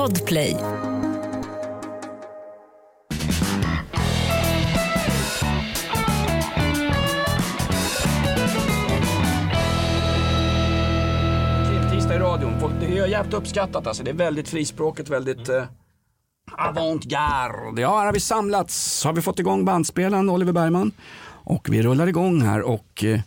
Podplay. Krimtisdag i radion. Folk- Det är jävligt uppskattat alltså. Det är väldigt frispråkigt, väldigt eh, avantgarde. Ja, här har vi samlats. Så har vi fått igång bandspelaren Oliver Bergman. Och vi rullar igång här och eh,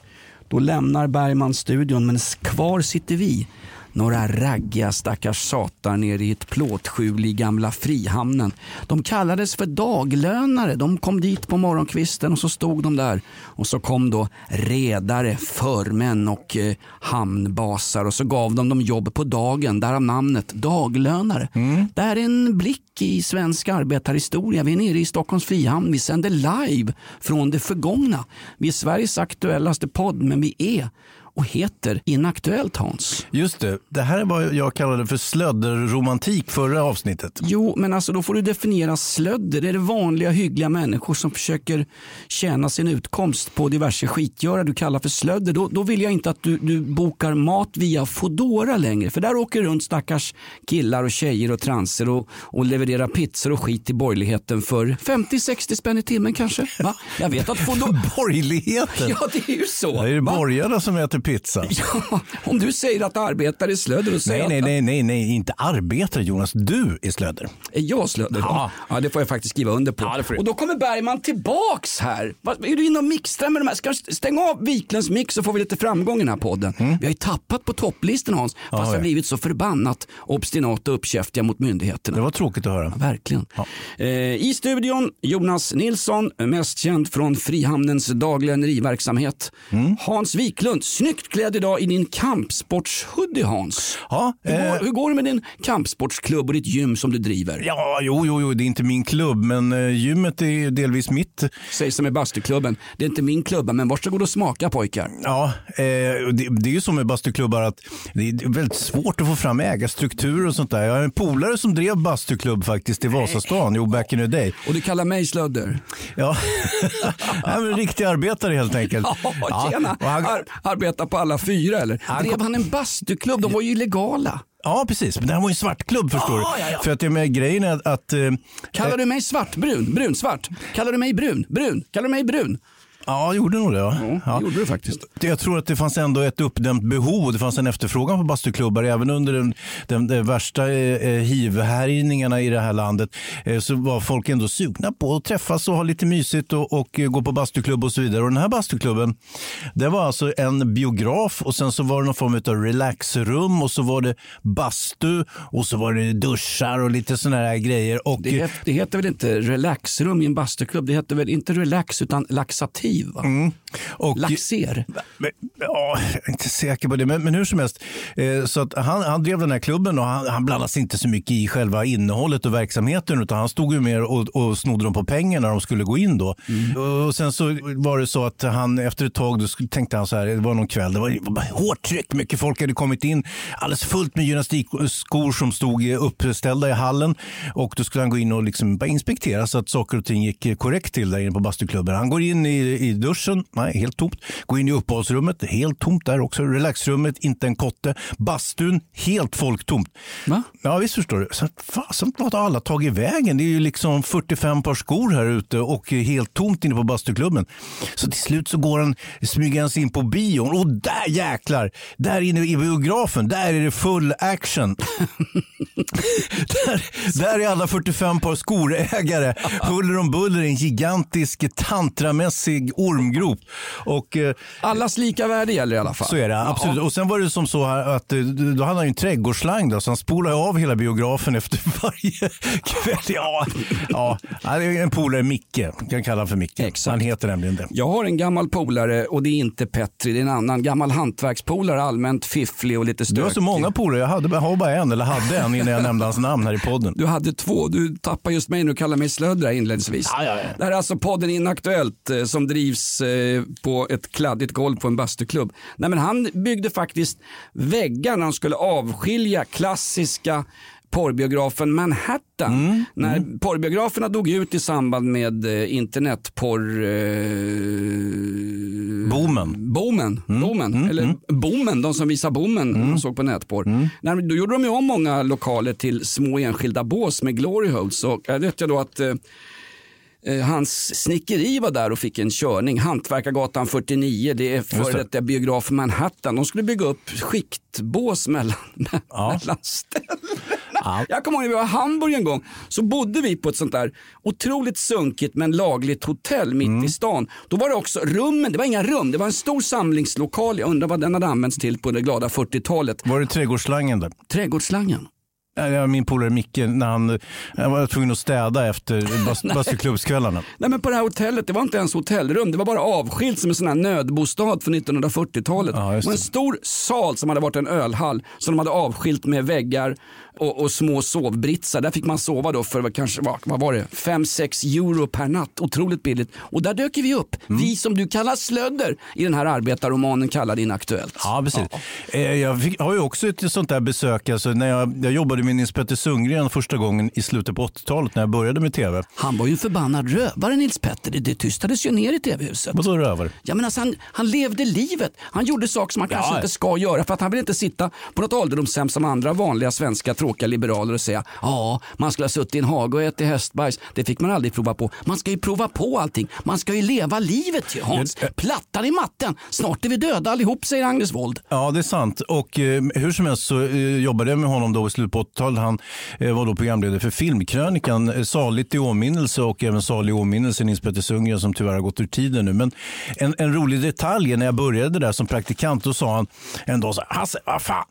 då lämnar Bergman studion men kvar sitter vi. Några raggiga stackars satar nere i ett plåtskjul i gamla Frihamnen. De kallades för daglönare. De kom dit på morgonkvisten och så stod de där. Och så kom då redare, förmän och eh, hamnbasar och så gav de dem jobb på dagen. Därav namnet daglönare. Det här är en blick i svensk arbetarhistoria. Vi är nere i Stockholms Frihamn. Vi sänder live från det förgångna. Vi är Sveriges aktuellaste podd men vi är och heter Inaktuellt Hans. Just det, det här är vad jag kallade för slödderromantik förra avsnittet. Jo, men alltså då får du definiera slödder. Det är det vanliga hyggliga människor som försöker tjäna sin utkomst på diverse skitgöra du kallar för slödder. Då, då vill jag inte att du, du bokar mat via Fodora längre. För där åker runt stackars killar och tjejer och transer och, och levererar pizzor och skit till borgerligheten för 50-60 spänn i timmen kanske. Va? Jag vet att Fodora... Borgerligheten! Ja, det är ju så. Det är Va? borgarna som äter pizza. Ja, om du säger att arbetare är slödder och säger Nej, nej, nej, nej, inte arbetare Jonas. Du är slödder. Är jag slödder? Ja. ja, det får jag faktiskt skriva under på. Ja, och då kommer Bergman tillbaks här. Vad, är du inne och mixtrar med de här? Ska du stänga av Wiklunds mix så får vi lite framgång i den här podden. Vi har ju tappat på topplistan Hans, fast har Mm. ja. blivit så förbannat obstinata och uppkäftiga mot myndigheterna. Det var tråkigt att höra. Verkligen. Eh, I studion Jonas Nilsson, mest känd från Frihamnens daglöneriverksamhet. Mm. Hans Wiklund, snyggt klädd idag i din kampsportshoodie Hans. Ja, Hur, eh, går, hur går det med din kampsportsklubb och ditt gym som du driver? ja jo, jo, jo, det är inte min klubb, men eh, gymmet är delvis mitt. Sägs som i bastuklubben. Det är inte min klubba, men varsågod och smaka pojkar. Ja, eh, det, det är ju så med bastuklubbar att det är väldigt svårt att få fram ägarstrukturer och sånt där. Jag har en polare som drev bastuklubb faktiskt i Vasastan, jo back in the day. Och du kallar mig slödder? Ja, men riktig arbetare helt enkelt. Ja, tjena. och han, Ar- arbetar på alla fyra eller? Han Drev kom- han en bastuklubb? De var ju illegala. ja, precis. Men det här var ju en svartklubb förstår Ja, ja, du. ja. För att det med grejen är att, att eh, Kallar du mig svartbrun? Brunsvart? Kallar du mig brun? Brun? Kallar du mig brun? Ja, gjorde nog det. Ja. Ja, det gjorde du faktiskt. Det- Jag tror att det fanns ändå ett uppdämt behov. Det fanns en efterfrågan på bastuklubbar. Även under den, den, de värsta eh, eh, hiv-härjningarna i det här landet eh, så var folk ändå sugna på att träffas och ha lite mysigt och, och eh, gå på bastuklubb och så vidare. Och den här bastuklubben, det var alltså en biograf och sen så var det någon form av relaxrum och så var det bastu och så var det duschar och lite sådana här grejer. Och, Det, het, det heter väl inte relaxrum i en bastuklubb? Det heter väl inte relax utan laxativ? Va? Mm. och, Laxer? Men, ja, jag är inte säker på det, men, men hur som helst. Eh, så att han, han drev den här klubben och han, han blandade sig inte så mycket i själva innehållet och verksamheten utan han stod ju mer och, och snodde dem på pengar när de skulle gå in då. Och sen så var det så att han efter ett tag då tänkte han så här, det var någon kväll, det var, det var hårt tryck, mycket folk hade kommit in, alldeles fullt med gymnastikskor som stod uppställda i hallen och då skulle han gå in och liksom inspektera så att saker och ting gick eh, korrekt till där inne på bastuklubben. Han går in i, i duschen, nej helt tomt. Går in i uppehållsrummet, helt tomt där också. Relaxrummet, inte en kotte. Bastun, helt folktomt. Va? Ja visst förstår du. Så, fasen vart har alla tagit vägen? Det är ju liksom 45 par skor här ute och helt tomt inne på bastuklubben. Så till slut så går han, smyger han sig in på bion och där jäklar, där inne i biografen, där är det full action. där, där är alla 45 par skorägare huller om buller i en gigantisk tantramässig ormgrop. Och, eh, Allas lika värde gäller i alla fall. så är det, absolut. Och sen var det som så här att eh, då hade han ju en trädgårdsslang då, så han spolade av hela biografen efter varje kväll. Ja, ja. En polare, Micke, kan kalla honom för Micke. Exakt. Han heter nämligen det. Jag har en gammal polare och det är inte Petri, det är en annan gammal hantverkspolare, allmänt fifflig och lite stökig. Du har så många polare, jag, hade, jag har bara en, eller hade en innan jag nämnde hans namn här i podden. Du hade två, du tappar just mig nu och kallar mig slödra inledningsvis. Ja, ja, ja. Det här är alltså podden Inaktuellt eh, som drivs eh, på ett kladdigt golv på en bastuklubb. Nej, men han byggde faktiskt väggar när han skulle avskilja klassiska porrbiografen Manhattan. När porrbiograferna dog ut i samband med eh, internetporr... Eh, Boomen. Boomen, boomen. eller boomen, de som visar boomen man såg på nätporr. Nej, men då gjorde de ju om många lokaler till små enskilda bås med glory holes. Och jag vet ju då att eh, eh, hans snickeri var där och fick en körning. Hantverkargatan 49, det är före det. detta biograf Manhattan. De skulle bygga upp skiktbås mellan, Ja. mellan ställen. Ja. Jag kommer ihåg när vi var i Hamburg en gång så bodde vi på ett sånt där otroligt sunkigt men lagligt hotell mitt Mm. i stan. Då var det också rummen, det var inga rum, det var en stor samlingslokal. Jag undrar vad den hade använts till på det glada 40-talet. Var det trädgårdsslangen där? Trädgårdsslangen. Min polare Micke, när han, han var tvungen att städa efter bas, bastuklubbskvällarna. Nej men på det här hotellet, det var inte ens hotellrum, det var bara avskilt som en sån här nödbostad från 1940-talet. Ja, det var en stor sal som hade varit en ölhall som de hade avskilt med väggar och, och små sovbritsar. Där fick man sova då för kanske, vad, vad var det, 5-6 euro per natt. Otroligt billigt. Och där dök vi upp, Mm. vi som du kallar slödder i den här arbetarromanen kallad Inaktuellt. Ja, precis. Eh, Jag fick, har ju också ett sånt där besök. Alltså, när jag, jag jobbade med Nils Petter Sundgren första gången i slutet på 80-talet när jag började med tv. Han var ju en förbannad rövare Nils Petter, det, det tystades ju ner i tv-huset. Vadå rövar? Ja, men alltså, han, han levde livet. Han gjorde saker som man kanske Ja. inte ska göra för att han vill inte sitta på något ålderdomshem som andra vanliga svenska tråkiga liberaler och säga ja, man skulle ha suttit i en hage och ätit hästbajs. Det fick man aldrig prova på. Man ska ju prova på allting. Man ska ju leva livet Hans. Ja, Plattan i matten. Snart är vi döda allihop säger Agnes Wold. Ja, det är sant. Och eh, hur som helst så eh, jobbade jag med honom då i slutet på 80-talet. Han eh, var då programledare för Filmkrönikan. Eh, saligt i åminnelse och även salig i åminnelse Nils Petter Sundgren som tyvärr har gått ur tiden nu. Men en, en rolig detalj när jag började där som praktikant då sa han en dag så här, Hasse, vad fan,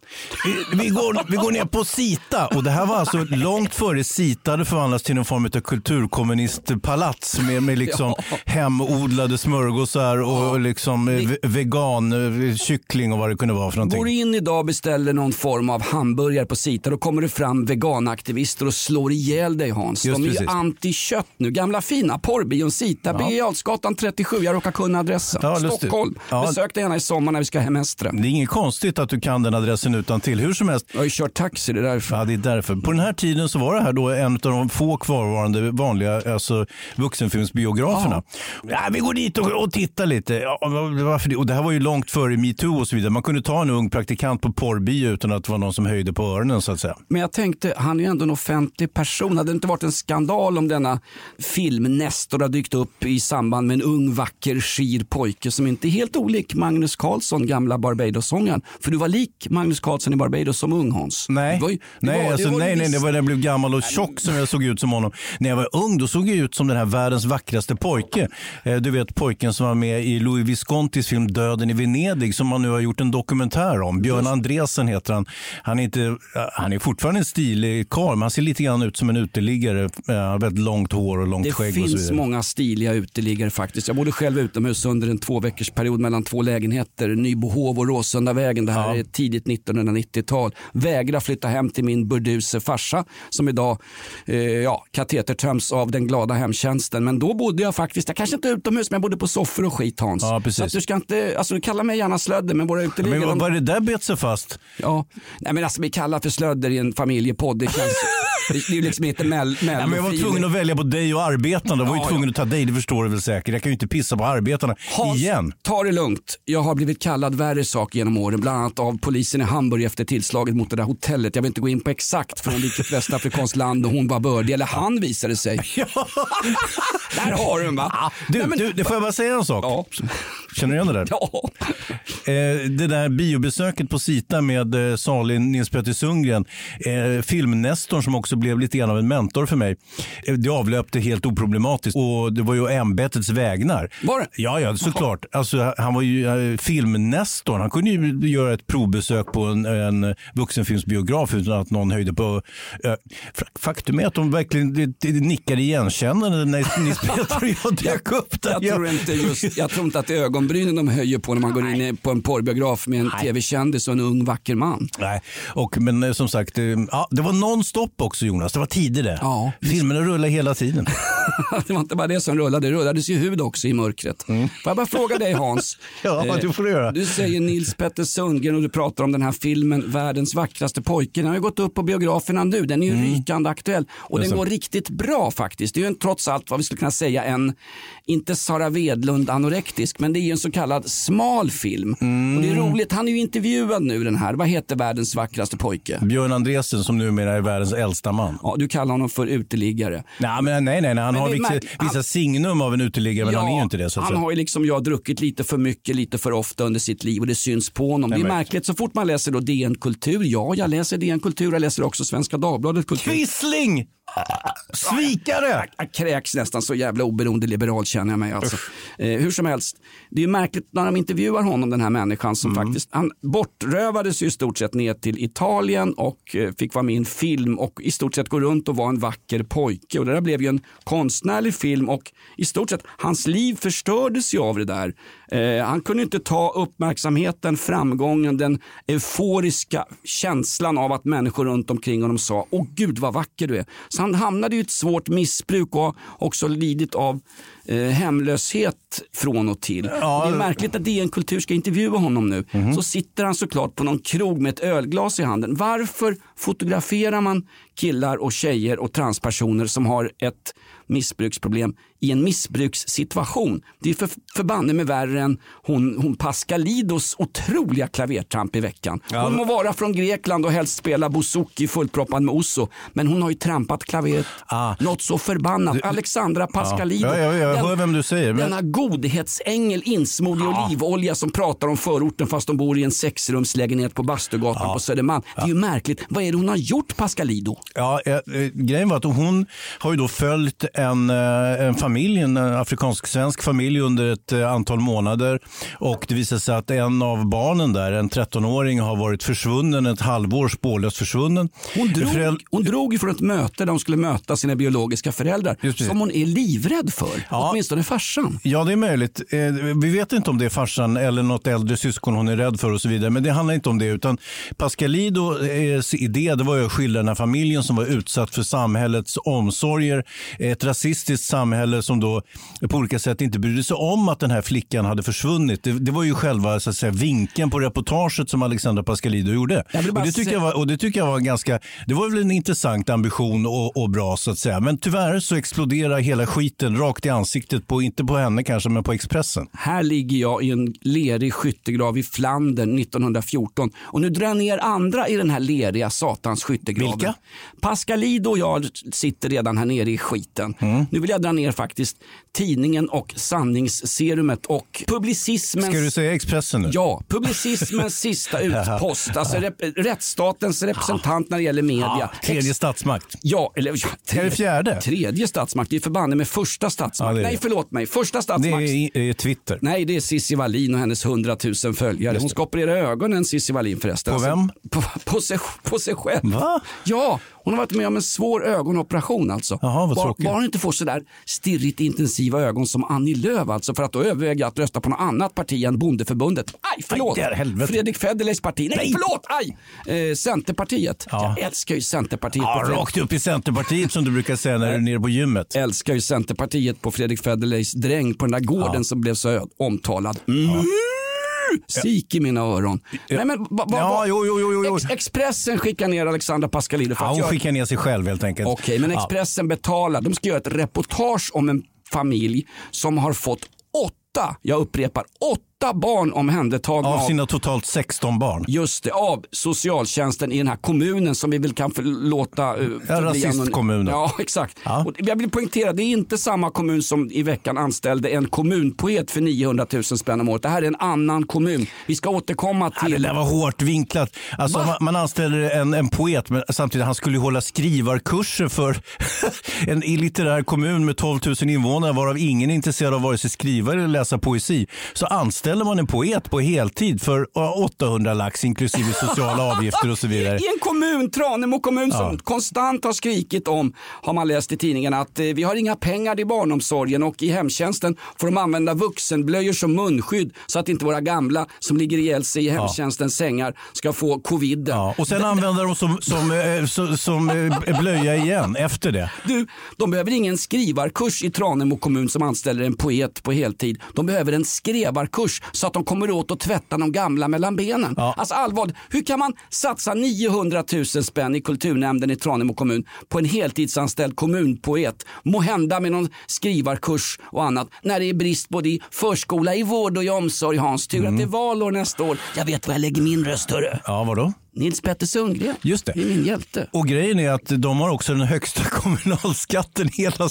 vi, vi, går, vi går ner på Sita. Och det här var alltså långt före Sita hade förvandlats till någon form av kulturkommunistpalats med, med liksom Ja. hemodlade smörgåsar och liksom eh, ve- vegan eh, kyckling och vad det kunde vara för någonting. Går du in idag och beställer någon form av hamburgare på Sita då kommer det fram veganaktivister och slår ihjäl dig Hans. Just De är ju anti-kött nu. Gamla fina porrbion Sita, Birger Jarlsgatan 37. Jag råkar kunna adressen. Ja. Stockholm. Ja. Besök det gärna i sommar när vi ska hemestra. Det är inget konstigt att du kan den adressen utan till. Hur som helst. Jag har ju kört taxi, det är därför. Ja, det är därför. På den här tiden så var det här då en av de få kvarvarande vanliga alltså, vuxenfilmsbiograferna. Ja. vi går dit och, och tittar lite. Ja, varför det? Och det här var ju långt före metoo och så vidare. Man kunde ta en ung praktikant på porrbio utan att det var någon som höjde på öronen så att säga. Men jag tänkte, han är ju ändå en offentlig person. Hade det inte varit en skandal om denna filmnestor har dykt upp i samband med en ung, vacker, skir pojke som inte är helt olik Magnus Carlsson, gamla Barbados-sångaren. För du var lik Magnus Carlsson i Barbados som ung Hans. Nej, Det var ju- nej, var- det alltså, ju nej, nej, det var när jag blev gammal och tjock som jag såg ut som honom. När jag var ung då såg jag ut som den här världens vackraste pojke. Eh, Du vet pojken som var med i Louis Viscontis film Döden i Venedig som man nu har gjort en dokumentär om. Björn Andresen heter han. Han är, inte, eh, han är fortfarande en stilig karl men han ser lite grann ut som en uteliggare. Eh, Han har väldigt långt hår och långt Det skägg så finns många stiliga uteliggare faktiskt. Jag bodde själv utomhus under en två veckors period mellan två lägenheter. Nybohov och Råsundavägen. Det här Ja. är tidigt 1990-tal. Vägra flytta hem till min burduse farsa som idag eh, ja, katetertöms av den glada hemtjänsten. Men då bodde jag faktiskt, jag kanske inte utomhus men jag bodde på soffor och skit Hans. Ja, precis. Så du ska inte, alltså kalla mig gärna slödder men våra uteliggare. Men vad, de- vad är det där bet sig fast? Ja, nej men alltså vi kallar för slödder i en familjepodd. Det känns, det är liksom inte mell, Ja, men jag var tvungen att välja på dig och arbetarna. Jag var ju Ja, tvungen ja. att ta dig, det förstår du väl säkert. Jag kan ju inte pissa på arbetarna Hans, igen. Ta det lugnt. Jag har blivit kallad värre saker genom åren. Bland annat av polisen i Hamburg efter tillslaget mot det där hotellet. Jag vill inte gå in på exakt från vilket västafrikanskt land och hon var bördig. Eller han visade sig. Där har du den va? Du, Nej, men- du, det får jag bara säga en sak? Ja. Känner du igen det där? Ja. Eh, det där biobesöket på Sita med eh, salig Nils Petter Sundgren, eh, filmnestorn som också blev lite grann av en mentor för mig. Eh, det avlöpte helt oproblematiskt och det var ju ämbetets vägnar. Var det? Ja, ja såklart. Alltså, han var ju eh, filmnestorn. Han kunde ju göra ett provbesök på en, en vuxenfilmsbiograf utan att någon höjde på... Eh, faktum är att de verkligen det, det nickade igenkännande när Nils Petter och jag dök upp där. Jag tror, inte just, jag tror inte att det är ögonbrynen de höjer på när man går in på en porrbiograf med en tv-kändis och en ung vacker man. Nej, och, men som sagt, ja, det var non-stop också. Också Jonas. Det var tider det. Ja. Filmerna rullar hela tiden. det var inte bara det som rullade, det rullades ju hud också i mörkret. Får jag bara fråga dig Hans? Ja, Eh, det får du göra. Du säger Nils Petter Sundgren och du pratar om den här filmen Världens vackraste pojke. Den har ju gått upp på biograferna nu, den är ju rykande aktuell och den så. går riktigt bra faktiskt. Det är ju en, trots allt vad vi skulle kunna säga en, inte Sara Wedlund anorektisk, men det är ju en så kallad smal film. Och det är roligt, han är ju intervjuad nu den här, vad heter Världens vackraste pojke? Björn Andresen som numera är världens äldsta man. Ja, du kallar honom för uteliggare. Nej, men, nej, nej, nej. han Men har vissa, vissa signum av en uteliggare men han är ju inte det. Så han säga. har ju liksom jag druckit lite för mycket, lite för ofta under sitt liv och det syns på honom. Det är men- märkligt, så fort man läser då DN Kultur, ja jag läser DN Kultur, jag läser också Svenska Dagbladet Kultur. Quisling! Svikare! Jag kräks nästan så jävla oberoende liberal känner jag mig. Alltså. Eh, hur som helst, det är märkligt när de intervjuar honom, den här människan som Mm. faktiskt, han bortrövades i stort sett ner till Italien och eh, fick vara med i en film och i stort sett gå runt och vara en vacker pojke. Och det där blev ju en konstnärlig film och i stort sett, hans liv förstördes ju av det där. Eh, han kunde inte ta uppmärksamheten, framgången, den euforiska känslan av att människor runt omkring honom sa, åh gud vad vacker du är. Så han hamnade i ett svårt missbruk och också lidit av eh, hemlöshet från och till. Ja. Det är märkligt att DN Kultur ska intervjua honom nu. Så sitter han såklart på någon krog med ett ölglas i handen. Varför fotograferar man killar och tjejer och transpersoner som har ett missbruksproblem i en missbrukssituation? Det är för förbanne med värre än hon, hon Pascalidos otroliga klavertramp i veckan. Hon må vara från Grekland och helst spela bouzouki fullproppad med osso. Men hon har ju trampat klaveret Ah. något så förbannat. Alexandra Pascalido. Ja, ja, jag Den- hör vem du säger. Men... denna godhetsängel insmord i olivolja som pratar om förorten fast de bor i en sexrumslägenhet på Bastugatan på Södermalm. Det är ju märkligt. Vad är det hon har gjort Pascalido? Ja, eh, eh, grejen var att hon har ju då följt en, eh, en familj, en eh, afrikansk-svensk familj under ett eh, antal månader. Och det visade sig att en av barnen där, en 13-åring, har varit försvunnen ett halvår, spårlöst försvunnen. Hon drog, Föräld- hon drog ifrån ett möte där hon skulle möta sina biologiska föräldrar som hon är livrädd för. Ja. Åtminstone farsan. Ja, det är möjligt. Vi vet inte om det är farsan eller något äldre syskon hon är rädd för och så vidare. Men det handlar inte om det. Utan Pascalidos idé det var att skildra den här familjen som var utsatt för samhällets omsorger. Ett rasistiskt samhälle som då på olika sätt inte brydde sig om att den här flickan hade försvunnit. Det, det var ju själva så att säga, vinkeln på reportaget som Alexandra Pascalido gjorde. Och det, tycker jag var, och det tycker jag var ganska, det var väl en intressant ambition och, och bra så att säga. Men tyvärr så exploderar hela skiten rakt i ansiktet på, inte på henne kanske, men på Expressen. Här ligger jag i en lerig skyttegrav i Flandern 1914 och nu drar jag ner andra i den här leriga satans skyttegraven. Vilka? Pascalido och jag sitter redan här nere i skiten. Mm. Nu vill jag dra ner faktiskt tidningen och sanningsserumet och publicismens Ska du säga Expressen nu? Ja, publicismens sista utpost. Alltså rep rättsstatens representant när det gäller media. Tredje statsmakt. Ja, eller ja, Är det fjärde? Tredje statsmakt. Det är förbanne med första statsmakt. Ja, det är Nej, det. förlåt mig. Första Det statsmakt. är, i- är Twitter. Nej, det är Cissi Wallin och hennes 100 000 följare. Hon ska operera ögonen, Cissi Wallin förresten. På Alltså, vem? På, på, sig, på sig själv. Va? Ja, hon har varit med om en svår ögonoperation alltså. Jaha, vad bara, bara hon inte får sådär stirrigt intensiva ögon som Annie Lööf alltså. För att då överväger jag att rösta på något annat parti än Bondeförbundet. Aj, förlåt! Aj, där. Fredrik Federleys parti. Nej, Nej. förlåt! Aj! Eh, Centerpartiet. Ja. Jag älskar ju Centerpartiet. Ja, rakt upp i Centerpartiet som du brukar säga när du är nere på gymmet. älskar ju Centerpartiet på Fredrik Federleys dräng på den där gården som blev så omtalad. Mm. Sik i mina öron. Nej, men, ba, ba, Ja, jo, jo, jo, jo. Ex- Expressen skickar ner Alexandra Pascalidou för Ja, att hon göra... skickar ner sig själv helt enkelt. Okej, men Ja. Expressen betalar. De ska göra ett reportage om en familj som har fått åtta, jag upprepar, åtta barn omhändertagna Av sina totalt 16 barn. Just det, av socialtjänsten i den här kommunen som vi väl kan förlåta. Uh, Ja, rasistkommunen. Ja, exakt. Ja. Och jag vill poängtera, det är inte samma kommun som i veckan anställde en kommunpoet för 900 000 spänn om året. Det här är en annan kommun. Vi ska återkomma Ja, det till... där var hårt vinklat. Alltså, Va? man, man anställer en, en poet, men samtidigt han skulle ju hålla skrivarkurser för en illitterär kommun med 12 000 invånare, varav ingen är intresserad av vare sig skriva eller läsa poesi. Så anställer anställer man en poet på heltid för 800 lax inklusive sociala avgifter och så vidare. I en kommun, Tranemo kommun, som konstant har skrikit om, har man läst i tidningen, att eh, vi har inga pengar till barnomsorgen och i hemtjänsten får de använda vuxenblöjor som munskydd så att inte våra gamla som ligger ihjäl sig i hemtjänstens sängar ska få coviden. Ja, och sen använder de som, som, eh, som, som eh, blöja igen efter det. Du, de behöver ingen skrivarkurs i Tranemo kommun som anställer en poet på heltid. De behöver en skrevarkurs så att de kommer åt att tvätta de gamla mellan benen. Ja. Alltså allvarligt, hur kan man satsa 900 000 spänn i kulturnämnden i Tranemo kommun på en heltidsanställd kommunpoet? Må hända med någon skrivarkurs och annat när det är brist både i förskola, i vård och i omsorg Hans. Tur att det är valår nästa år. Jag vet var jag lägger min röst hörru. Ja, vadå? Nils Petter Sundgren. Just det. det är min hjälte. Och grejen är att de har också den högsta kommunalskatten i hela,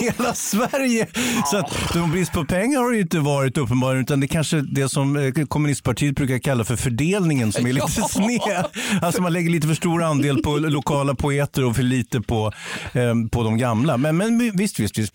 hela Sverige. Så att de brist på pengar har det inte varit uppenbarligen utan det är kanske det som eh, kommunistpartiet brukar kalla för fördelningen som är lite Ja. sned. Alltså man lägger lite för stor andel på lokala poeter och för lite på, eh, på de gamla. Men, men visst, visst, visst.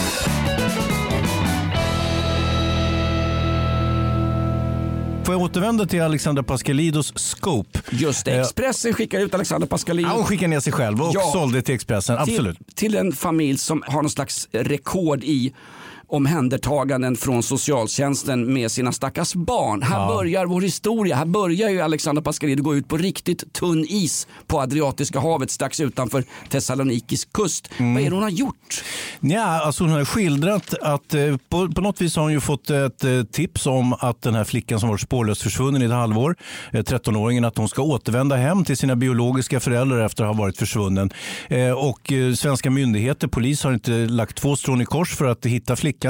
Får jag återvända till Alexandra Pascalidos Scope? Just det, Eh, Expressen skickar ut Alexander Pascalidou Ja, hon skickade ner sig själv och Ja. sålde till Expressen. Absolut. till, till en familj som har någon slags rekord i omhändertaganden från socialtjänsten med sina stackars barn. Här börjar vår historia. Här börjar ju Alexander Pascalidou gå ut på riktigt tunn is på Adriatiska havet strax utanför Thessalonikis kust. Mm. Vad är det hon har gjort? Ja, alltså hon har skildrat att eh, på, på något vis har hon ju fått ett eh, tips om att den här flickan som var spårlöst försvunnen i ett halvår, eh, 13-åringen, att hon ska återvända hem till sina biologiska föräldrar efter att ha varit försvunnen. Eh, och eh, svenska myndigheter, polis har inte lagt två strån i kors för att hitta flickan.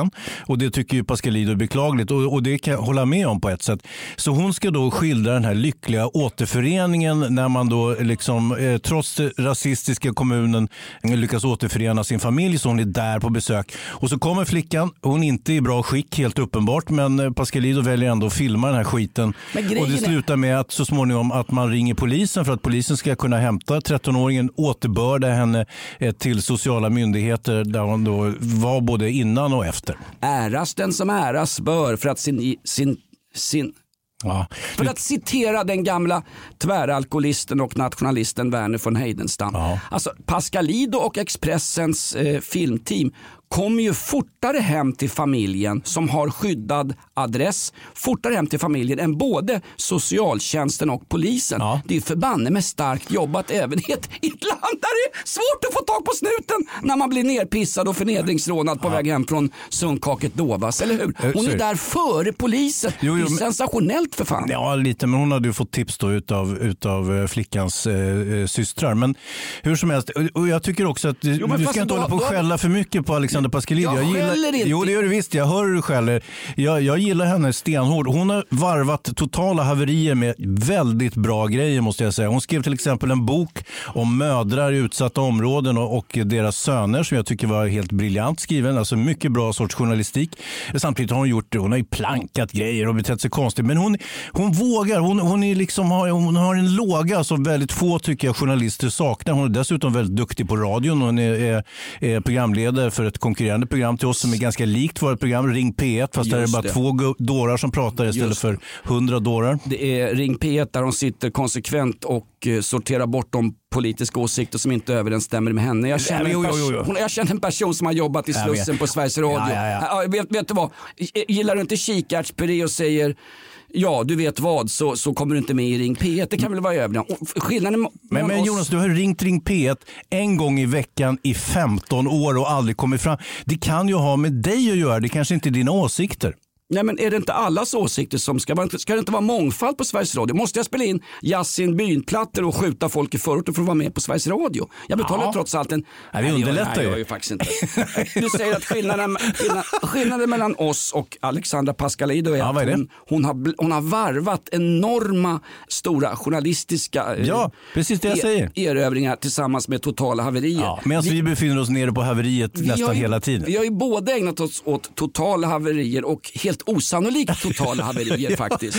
Och det tycker ju Pascalidou är beklagligt och, och det kan jag hålla med om på ett sätt. Så hon ska då skildra den här lyckliga återföreningen när man då liksom, eh, trots den rasistiska kommunen lyckas återförena sin familj så hon är där på besök. Och så kommer flickan, hon är inte i bra skick helt uppenbart men eh, Pascalidou väljer ändå att filma den här skiten. Och det slutar med att så småningom att man ringer polisen för att polisen ska kunna hämta 13-åringen, återbörda henne eh, till sociala myndigheter där hon då var både innan och efter. Efter. Äras den som äras bör för att sin, sin, sin Ja. För att citera den gamla tväralkoholisten och nationalisten Werner von Heidenstam. Alltså Pascalido och Expressens eh, filmteam kommer ju fortare hem till familjen som har skyddad adress, fortare hem till familjen än både socialtjänsten och polisen. Det är förbanne med starkt jobbat även i ett, i ett land där det är svårt att få tag på snuten när man blir nerpissad och förnedringsrånad på väg hem från sunkhaket Dovas, eller hur? Eh, Hon är där före polisen. Jo, jo, det är sensationellt för fan. Ja, lite, men hon hade ju fått tips då utav, utav eh, flickans eh, eh, systrar. Men hur som helst, och- jag tycker också att du, Jo, du ska inte då- hålla på och skälla för mycket på Alexander Pascalidou. Jag skäller inte. Jo, det gör du visst. Jag hör hur du skäller. Jag, jag gillar henne stenhård. Hon har varvat totala haverier med väldigt bra grejer måste jag säga. Hon skrev till exempel en bok om mödrar i utsatta områden och, och deras söner som jag tycker var helt briljant skriven. Alltså mycket bra sorts journalistik. Samtidigt har hon gjort hon har ju plankat grejer och betett sig konstigt. Men hon, hon vågar. Hon, hon, är liksom, har, hon har en låga som väldigt få tycker jag journalister saknar. Hon är dessutom väldigt duktig på radion. Hon är, är, är programledare för ett konkurrerande program till oss som är ganska likt vårt program, Ring P1. Fast där är det Just bara det. två dårar som pratar istället Just för hundra dårar. Det är Ring P1 där hon sitter konsekvent och eh, sorterar bort de politiska åsikter som inte överensstämmer med henne. Jag känner, jo, jo, jo. hon- jag känner en person som har jobbat i. Slussen på Sveriges Radio. Ja, ja, ja. vet, vet du vad? Gillar du inte kikärtspuré och säger Ja, du vet vad, så, så kommer du inte med i Ring P1. Det kan väl vara övriga. Skillnaden Men, men oss- Jonas, du har ringt Ring P1 en gång i veckan i 15 år och aldrig kommit fram. Det kan ju ha med dig att göra, det kanske inte är dina åsikter. Nej men är det inte allas åsikter som ska vara, ska det inte vara mångfald på Sveriges Radio? Måste jag spela in Yasin Byn-plattor och skjuta folk i förorten för att vara med på Sveriges Radio? Jag betalar Ja. trots allt en... Nej, vi underlättar nej, jag gör ju faktiskt inte. Du säger att skillnaden, skillnaden, skillnaden mellan oss och Alexandra Pascalidou är Ja, att är hon, hon, har, hon har varvat enorma stora journalistiska eh, Ja, precis det jag er- säger. erövringar tillsammans med totala haverier. Ja, Medan vi befinner oss nere på haveriet Vi nästan ju- hela tiden. Vi har ju både ägnat oss åt totala haverier och helt osannolikt totala haverier faktiskt.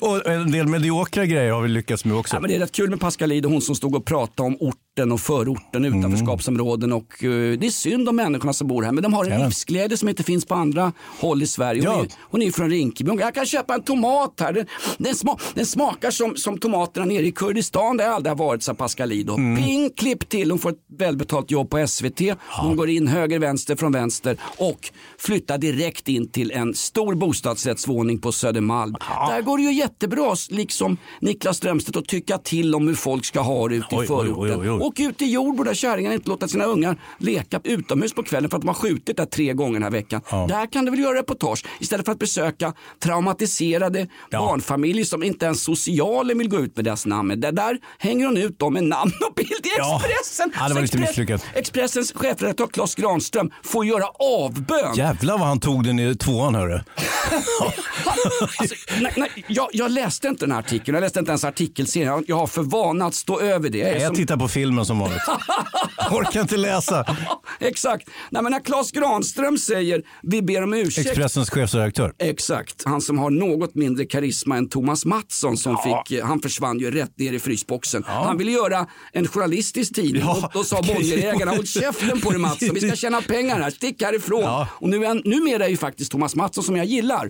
och en del mediokra grejer har vi lyckats med också. Ja, men det är rätt kul med Pascalidou, hon som stod och pratade om orten och förorten, Mm. utanförskapsområden och eh, det är synd om människorna som bor här men de har en Ja. livsglädje som inte finns på andra håll i Sverige. Hon, Ja. är, hon är från Rinkeby, Hon- jag kan köpa en tomat här, den, den, sma, den smakar som, som tomaterna nere i Kurdistan där jag aldrig har varit, sa Pascalidou. Mm. Ping, klipp till, hon får ett välbetalt jobb på SVT, hon går in höger, vänster, från vänster och flyttar direkt in till en stor bostadsrättsvåning på Södermalm. Där går det ju jättebra, liksom Niklas Strömstedt, att tycka till om hur folk ska ha det ute i Oj, förorten. oj, oj. Åk ut i Jordbro där kärringarna inte låter sina ungar leka utomhus på kvällen för att de har skjutit där tre gånger den här veckan. Där kan du väl göra reportage istället för att besöka traumatiserade barnfamiljer som inte ens socialen vill gå ut med deras namn. Där, där hänger hon ut dem med namn och bild i Ja. Expressen. Ja, det var lite misslyckat. Expressens chefredaktör Claes Granström får göra avbön. Jävlar vad han tog den i tvåan hörru. Alltså, nej, nej, jag, jag läste inte den här artikeln, jag läste inte ens artikelserien. Jag, jag har för vana att stå över det. Jag är Jag som- tittar på filmen som vanligt. Orkar inte läsa. Exakt. Nej, men när Claes Granström säger vi ber om ursäkt. Expressens chefredaktör. Exakt, han som har något mindre karisma än Thomas Mattsson som fick, eh, han försvann ju rätt ner i frysboxen. Han ville göra en journalistisk tidning Ja. och då sa Bonnierägarna håll käften på dig Mattsson, vi ska tjäna pengar här, stick härifrån. Ja. Och nu numera är ju faktiskt Thomas Mattsson som jag gillar,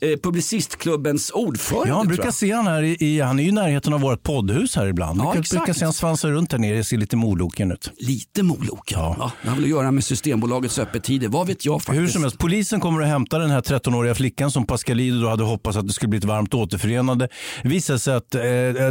eh, Publicistklubbens ordförande. Ja, han brukar se han här i, i, han är ju i närheten av vårt poddhus här ibland. Ja, brukar, exakt. brukar se han svansa runt där nere, ser lite moloken ut. Lite moloken. Ja. Ja, det har väl att göra med Systembolagets öppettider, vad vet jag faktiskt. Hur som helst, polisen kommer att hämta den här 13-åriga flickan som Pascalidou då hade hoppats att det skulle bli ett varmt återförenande. Det visade sig att eh,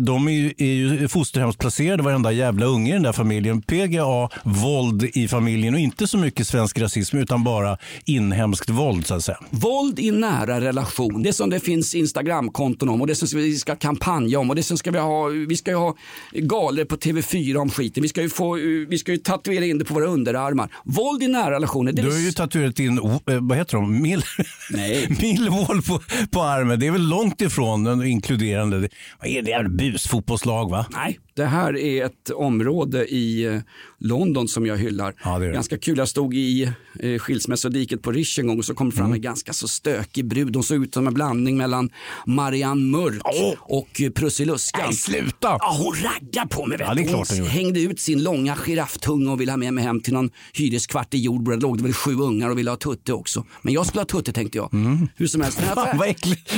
de är ju, är ju fosterhemsplacerade, varenda jävla unge i den där familjen. PGA, våld i familjen och inte så mycket svensk rasism utan bara inhemskt våld så att säga. Våld i nära relation, det som det finns Instagramkonton om och det som vi ska kampanja om och det som ska vi ha, vi ska ju ha galor på TV4 om skiten. Vi ska ju, få, vi ska ju tatuera in det på våra underarmar. Våld i nära relationer. Du har ju tatuerat in, eh, vad heter de, Mill, Nej. Millwall på, på armen. Det är väl långt ifrån inkluderande. Det- Vad är det, busfotbollslag va? Nej, Det här är ett område i eh, London som jag hyllar. Ja, det det. Ganska kul, jag stod i eh, skilsmässodiket på Rish en gång och så kom fram Mm. en ganska så stökig brud. Hon såg ut som en blandning mellan Marianne Mörk och eh, Prussiluskan. Nej, sluta! Ja, hon raggar på mig. Vet Ja, det är klart hon hängde ut sin långa girafftunga och ville ha med mig hem till någon hyreskvart i Jordbro. Där låg det väl sju ungar och ville ha tutte också. Men jag skulle ha tutte tänkte jag. Hur som helst. Mm. Fan vad äckligt.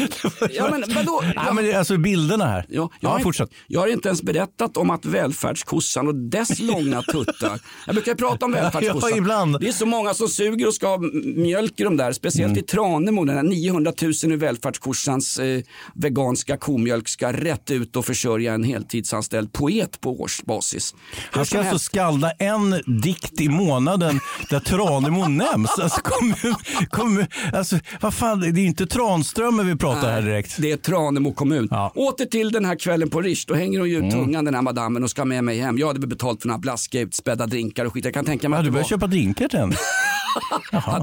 Ja, men vadå? Ja, men alltså bilderna här. Ja, jag, Ja, fortsätt. inte, jag har inte ens berättat om att välfärdskossan och dess långa tuttar. Jag brukar prata om välfärdskossan. Ja, ibland. Det är så många som suger och ska ha mjölk i de där. Speciellt Mm. i Tranemo, den här 900 000 ur välfärdskossans eh, veganska komjölk ska rätt ut och försörja en heltidsanställd poet på årsbasis. Han ska alltså skalda en dikt i månaden där Tranemo nämns. Alltså, kommun, kommun, alltså, vad fan, det är inte Tranströmer vi pratar här direkt. Det är Tranemo kommun. Ja. Åter till den här kvällen på Rish. Då hänger hon ju ut tungan den här madammen och ska med mig hem. Jag hade betalt för några blaskiga utspädda drinkar och skit. Jag kan tänka mig Ja, att du börjar var... köpa drinkar till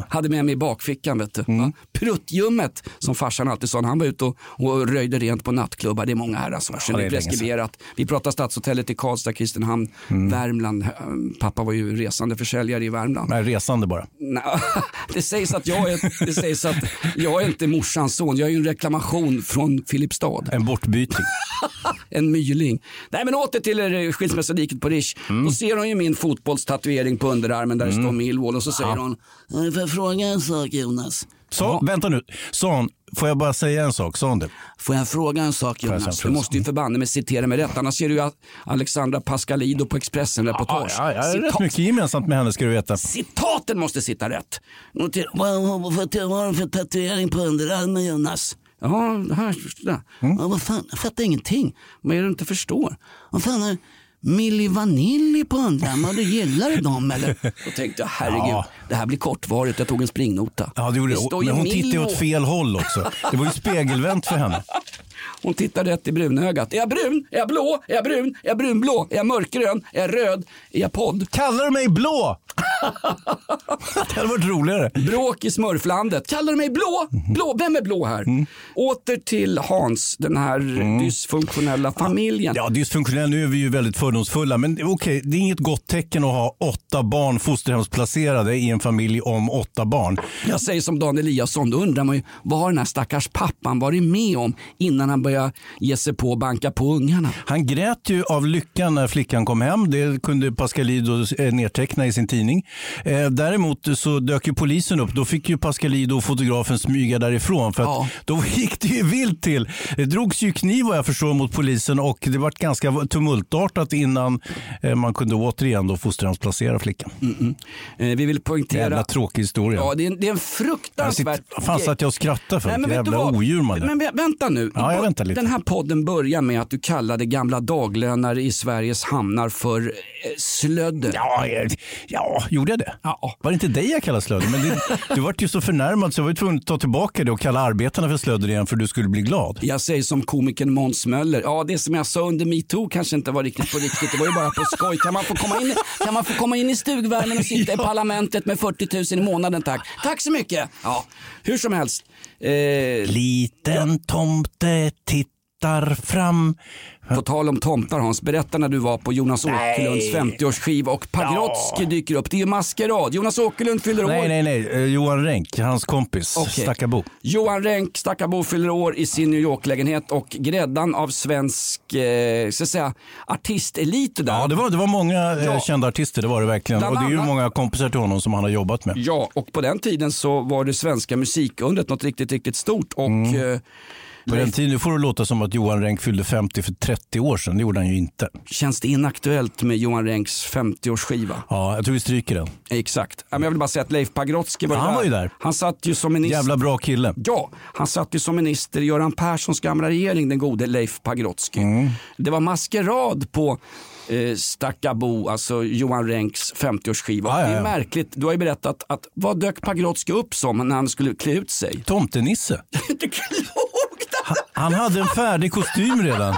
Hade med mig i bakfickan. Vet du. Mm. Pruttljummet som farsan alltid sa när han var ute och, och röjde rent på nattklubbar. Det är många herrar som har Ja, preskriberat. Vi pratar Stadshotellet i Karlstad, Kristinehamn, Mm. Värmland. Pappa var ju resande försäljare i Värmland. Nej, resande bara. Det, sägs att jag är, det sägs att jag är inte morsans son. Jag är ju en reklamation från Filipstad. En bortbyting. En myling. Nej men åter till eh, skilsmässodiket på Rish. Mm. Då ser hon ju min fotbollstatuering på underarmen där det står Millwall och så säger hon, "Eh, får jag fråga en sak Jonas? Så, vänta nu. Sa hon, får jag bara säga en sak? Sa hon det? Får jag fråga en sak Jonas? Du måste ju förbanne mig citera mig rätt. Annars ser du ju att Alexandra Pascalido på Expressen-reportage. Ja, jag har rätt Citat- mycket gemensamt med henne ska du veta. Citaten måste sitta rätt. Notera- Vad har du för tatuering på underarmen Jonas? Ja, det här. Mm. Ja, vad fan, jag fattar ingenting. Vad är det du inte förstår? Vad fan är Milli Vanilli på? Du gillar du dem eller? Då tänkte jag herregud, Ja. det här blir kortvarigt. Jag tog en springnota. Ja, det gjorde det. Men hon tittade åt fel håll också. Det var ju spegelvänt för henne. Hon tittar rätt i brunögat. Är jag brun? Är jag blå? Är jag brun? Är jag brunblå? Är jag mörkgrön? Är jag röd? Är jag podd? Kallar du mig blå? det hade varit roligare. Bråk i smurflandet. Kallar du mig blå? blå? Vem är blå här? Mm. Åter till Hans, den här dysfunktionella familjen. Ja, dysfunktionell, nu är vi ju väldigt fördomsfulla. Men okej, det är inget gott tecken att ha åtta barn fosterhemsplacerade i en familj om åtta barn. Jag säger som Dan Eliasson, då undrar man ju vad har den här stackars pappan varit med om innan han började ge sig på och banka på ungarna? Han grät ju av lyckan när flickan kom hem. Det kunde Pascalido eh, nedteckna i sin tidning. Eh, däremot så dök ju polisen upp. Då fick ju Pascalido och fotografen smyga därifrån. För att Ja. Då gick det ju vilt till. Det drogs ju kniv vad jag förstår mot polisen och det var ganska tumultartat innan eh, man kunde återigen då fosterhemsplacera flickan. Eh, vi vill poängtera... Jävla tråkig historia. Ja, det är, en- det är en fruktansvärt... fan satt jag skrattade för? Nej, men Jävla odjur man är. Men vä- vänta nu. Ja, jag väntar lite. Den här podden börjar med att du kallade gamla daglönare i Sveriges hamnar för eh, slödder. Ja, eh, ja, gjorde jag det? Ja. Var det inte dig jag kallade slödder? Men det, du vart ju så förnärmad så jag var tvungen att ta tillbaka det och kalla arbetarna för slödder igen för du skulle bli glad. Jag säger som komikern Måns Möller. Ja, det som jag sa under metoo kanske inte var riktigt på riktigt. Det var ju bara på skoj. Kan man få komma in, kan man få komma in i stugvärmen och sitta i parlamentet med 40 000 i månaden tack? Tack så mycket. Ja, hur som helst. Eh, Liten tomte tittar fram på tal om tomtar Hans, berätta när du var på Jonas Åkerlunds 50-årsskiva och Pagrotsky dyker upp. Det är ju maskerad. Jonas Åkerlund fyller år. Nej, nej, nej. Eh, Johan Renck, hans kompis. Okej. Stackabo. Johan Renck, Stackabo, fyller år i sin New York-lägenhet och gräddan av svensk eh, så att säga, artistelit där. Ja, det var, det var många eh, Ja. kända artister, det var det verkligen. Bland och det är ju annat- många kompisar till honom som han har jobbat med. Ja, och på den tiden så var det svenska musikundret något riktigt, riktigt stort. Och, Mm. eh, På den tiden, nu får det låta som att Johan Renck fyllde 50 för 30 år sedan. Det gjorde han ju inte. känns det inaktuellt med Johan Renks 50-årsskiva? Ja, jag tror vi stryker den. Exakt. Ja, Jag vill bara säga att Leif Pagrotsky var, Han var ju där. Han satt ju som minister. Jävla bra kille. Ja, han satt ju som minister i Göran Perssons gamla regering, den gode Leif Pagrotsky. Mm. Det var maskerad på eh, Stackabo, alltså Johan Renks 50-årsskiva. Ja, ja, Det är ja. märkligt, du har ju berättat att vad dök Pagrotsky upp som när han skulle klä ut sig? Tomtenisse. Det är klokt! Han hade en färdig kostym redan.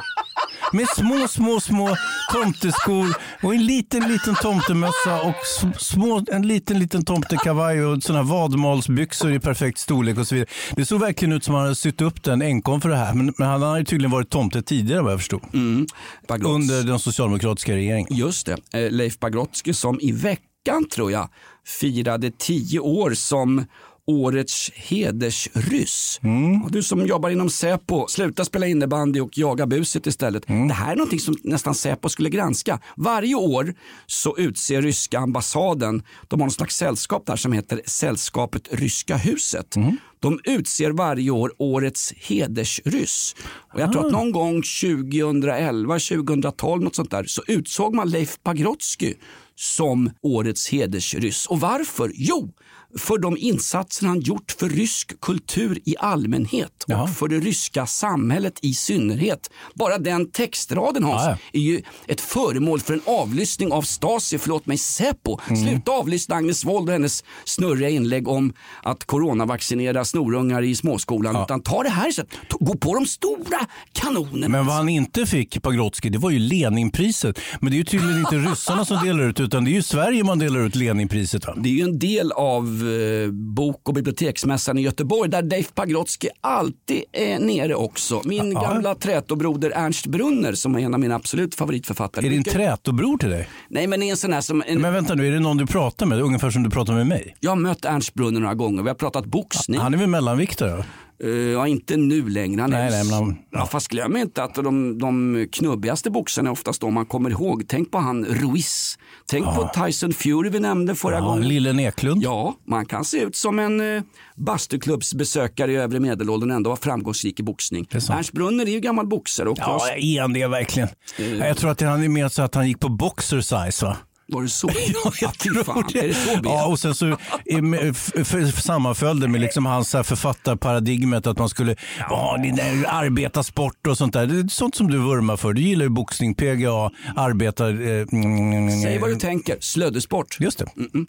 med små, små, små tomteskor och en liten, liten tomtemössa och små, en liten, liten tomtekavaj och här vadmalsbyxor i perfekt storlek och så vidare. Det såg verkligen ut som att han hade sytt upp den enkom för det här. Men, men han hade tydligen varit tomte tidigare vad jag förstod. Pagrotsky. Under den socialdemokratiska regeringen. Just det, Eh, Leif Pagrotsky som i veckan tror jag firade tio år som årets hedersryss. Och du som jobbar inom Säpo, sluta spela innebandy och jaga buset istället. Det här är någonting som nästan Säpo skulle granska. Varje år så utser ryska ambassaden, de har någon slags sällskap där som heter Sällskapet Ryska huset. De utser varje år årets hedersryss. Och jag tror att någon gång 2011, 2012 något sånt där så utsåg man Leif Pagrotsky som årets hedersryss. Och varför? Jo, för de insatser han gjort för rysk kultur i allmänhet och för det ryska samhället i synnerhet. Bara den textraden Hans Ja, är ju ett föremål för en avlyssning av Stasi, förlåt mig Säpo. Sluta avlyssna Agnes Wold och hennes snurriga inlägg om att coronavaccinera snorungar i småskolan. Utan ta det här. Ta- Gå på de stora kanonerna. Men vad han inte fick, Pagrotsky, det var ju Leninpriset. Men det är ju tydligen inte ryssarna som delar ut utan det är ju Sverige man delar ut Leninpriset. Va? Det är ju en del av eh, bok och biblioteksmässan i Göteborg där Dave Pagrotsky alltid är nere också. Min Ja. gamla trätobroder Ernst Brunner som är en av mina absolut favoritförfattare. Är din Mycket- trätobror till dig? Nej men det en sån här som... En... Men vänta nu, är det någon du pratar med? Ungefär som du pratar med mig? Jag har mött Ernst Brunner några gånger. Vi har pratat boxning. Han är väl mellanviktare? Eh, ja, inte nu längre. Han Nej, nej, men ja. Fast glöm inte att de, de knubbigaste boxarna är oftast de man kommer ihåg. Tänk på han Ruiz. Tänk på Tyson Fury vi nämnde förra Ja, gången. Lille Eklund. Ja, man kan se ut som en eh, bastuklubbsbesökare i övre medelåldern och ändå vara framgångsrik i boxning. Ernst Brunner är ju gammal boxare. Och Ja, är han det verkligen? Jag tror att han är mer så att han gick på boxer size va? Var det så? Ja, jag tror fan. det. Är det så? Ja, och sen så är med- liksom hans författarparadigmet att man skulle, ja, det där arbetarsport och sånt där. Det är sånt som du vurmar för. Du gillar ju boxning, PGA, arbetar... Eh, mm, Säg vad du tänker. Slöddersport. Just det. Mm-mm.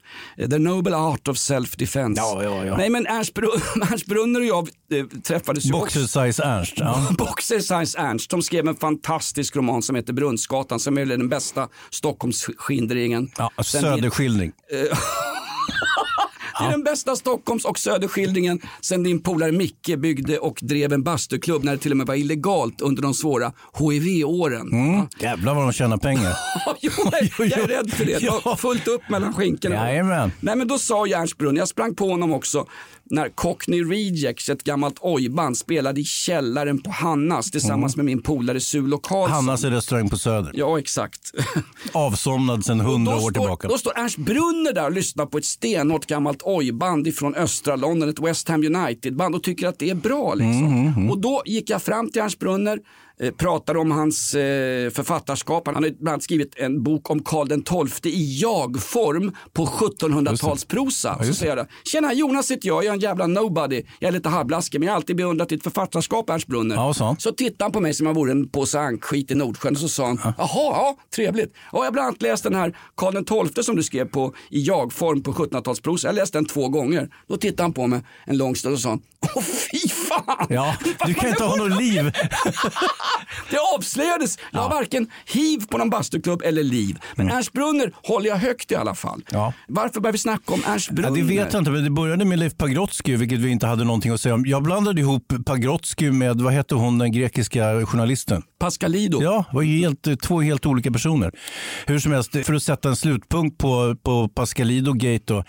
The Noble Art of Self-Defense. Ja, ja, ja. Nej men Ernst, Brun- Ernst Brunner och jag eh, träffades ju Boxer size Ernst. Ja. Boxer Science Ernst som skrev en fantastisk roman som heter Brunnsgatan som är den bästa Stockholmsskildringen. Ja, Sen söderskildring. Det är den bästa Stockholms och söderskildringen sen din polare Micke byggde och drev en bastuklubb när det till och med var illegalt under de svåra HIV-åren. Mm. Jävlar vad de tjänar pengar. jo, jag är rädd för det. Det fullt upp mellan skinkorna. Jajamän. Nej men då sa Ernst Brunn, jag sprang på honom också när Cockney Rejects, ett gammalt ojband, spelade i källaren på Hannas tillsammans med min polare Sulo Karlsson. Hannas är restaurang på Söder. Ja exakt. Avsomnad sedan hundra år står, tillbaka. då står Ernst Brunner där och lyssnar på ett stenhårt gammalt ojband ifrån östra London, ett West Ham United-band och tycker att det är bra. Liksom. Mm, Och då gick jag fram till Ernst Brunner, eh, pratade om hans eh, författarskap. Han har bland annat skrivit en bok om Karl XII i jag-form på 1700-talsprosa. Så säger jag, det. tjena Jonas heter jag, jag är en jävla nobody. Jag är lite halvblaskig men jag har alltid beundrat ditt författarskap Ernst Brunner. Ja, så. Så tittade han på mig som om jag vore en påse ankskit i Nordsjön och så sa han, jaha, ja, trevligt. Ja, jag har bland annat läst den här Karl XII som du skrev på i jag-form på 1700-talsprosa. Jag läste den två gånger. Då tittade han på mig en lång stund och sa, åh fy fan! Ja, du kan inte ha något liv. Det avslöjades. Jag har varken hiv på någon bastuklubb eller liv. Men Ernst Brunner håller jag högt i alla fall. Ja. Varför börjar vi snacka om Ernst Brunner? Ja, det vet jag inte, men det började med Leif Pagrotsky, vilket vi inte hade någonting att säga om. Jag blandade ihop Pagrotsky med, vad hette hon, den grekiska journalisten? Pascalido. Ja, det var ju helt, två helt olika personer. Hur som helst, för att sätta en slutpunkt på, på Pascalido-gate. då.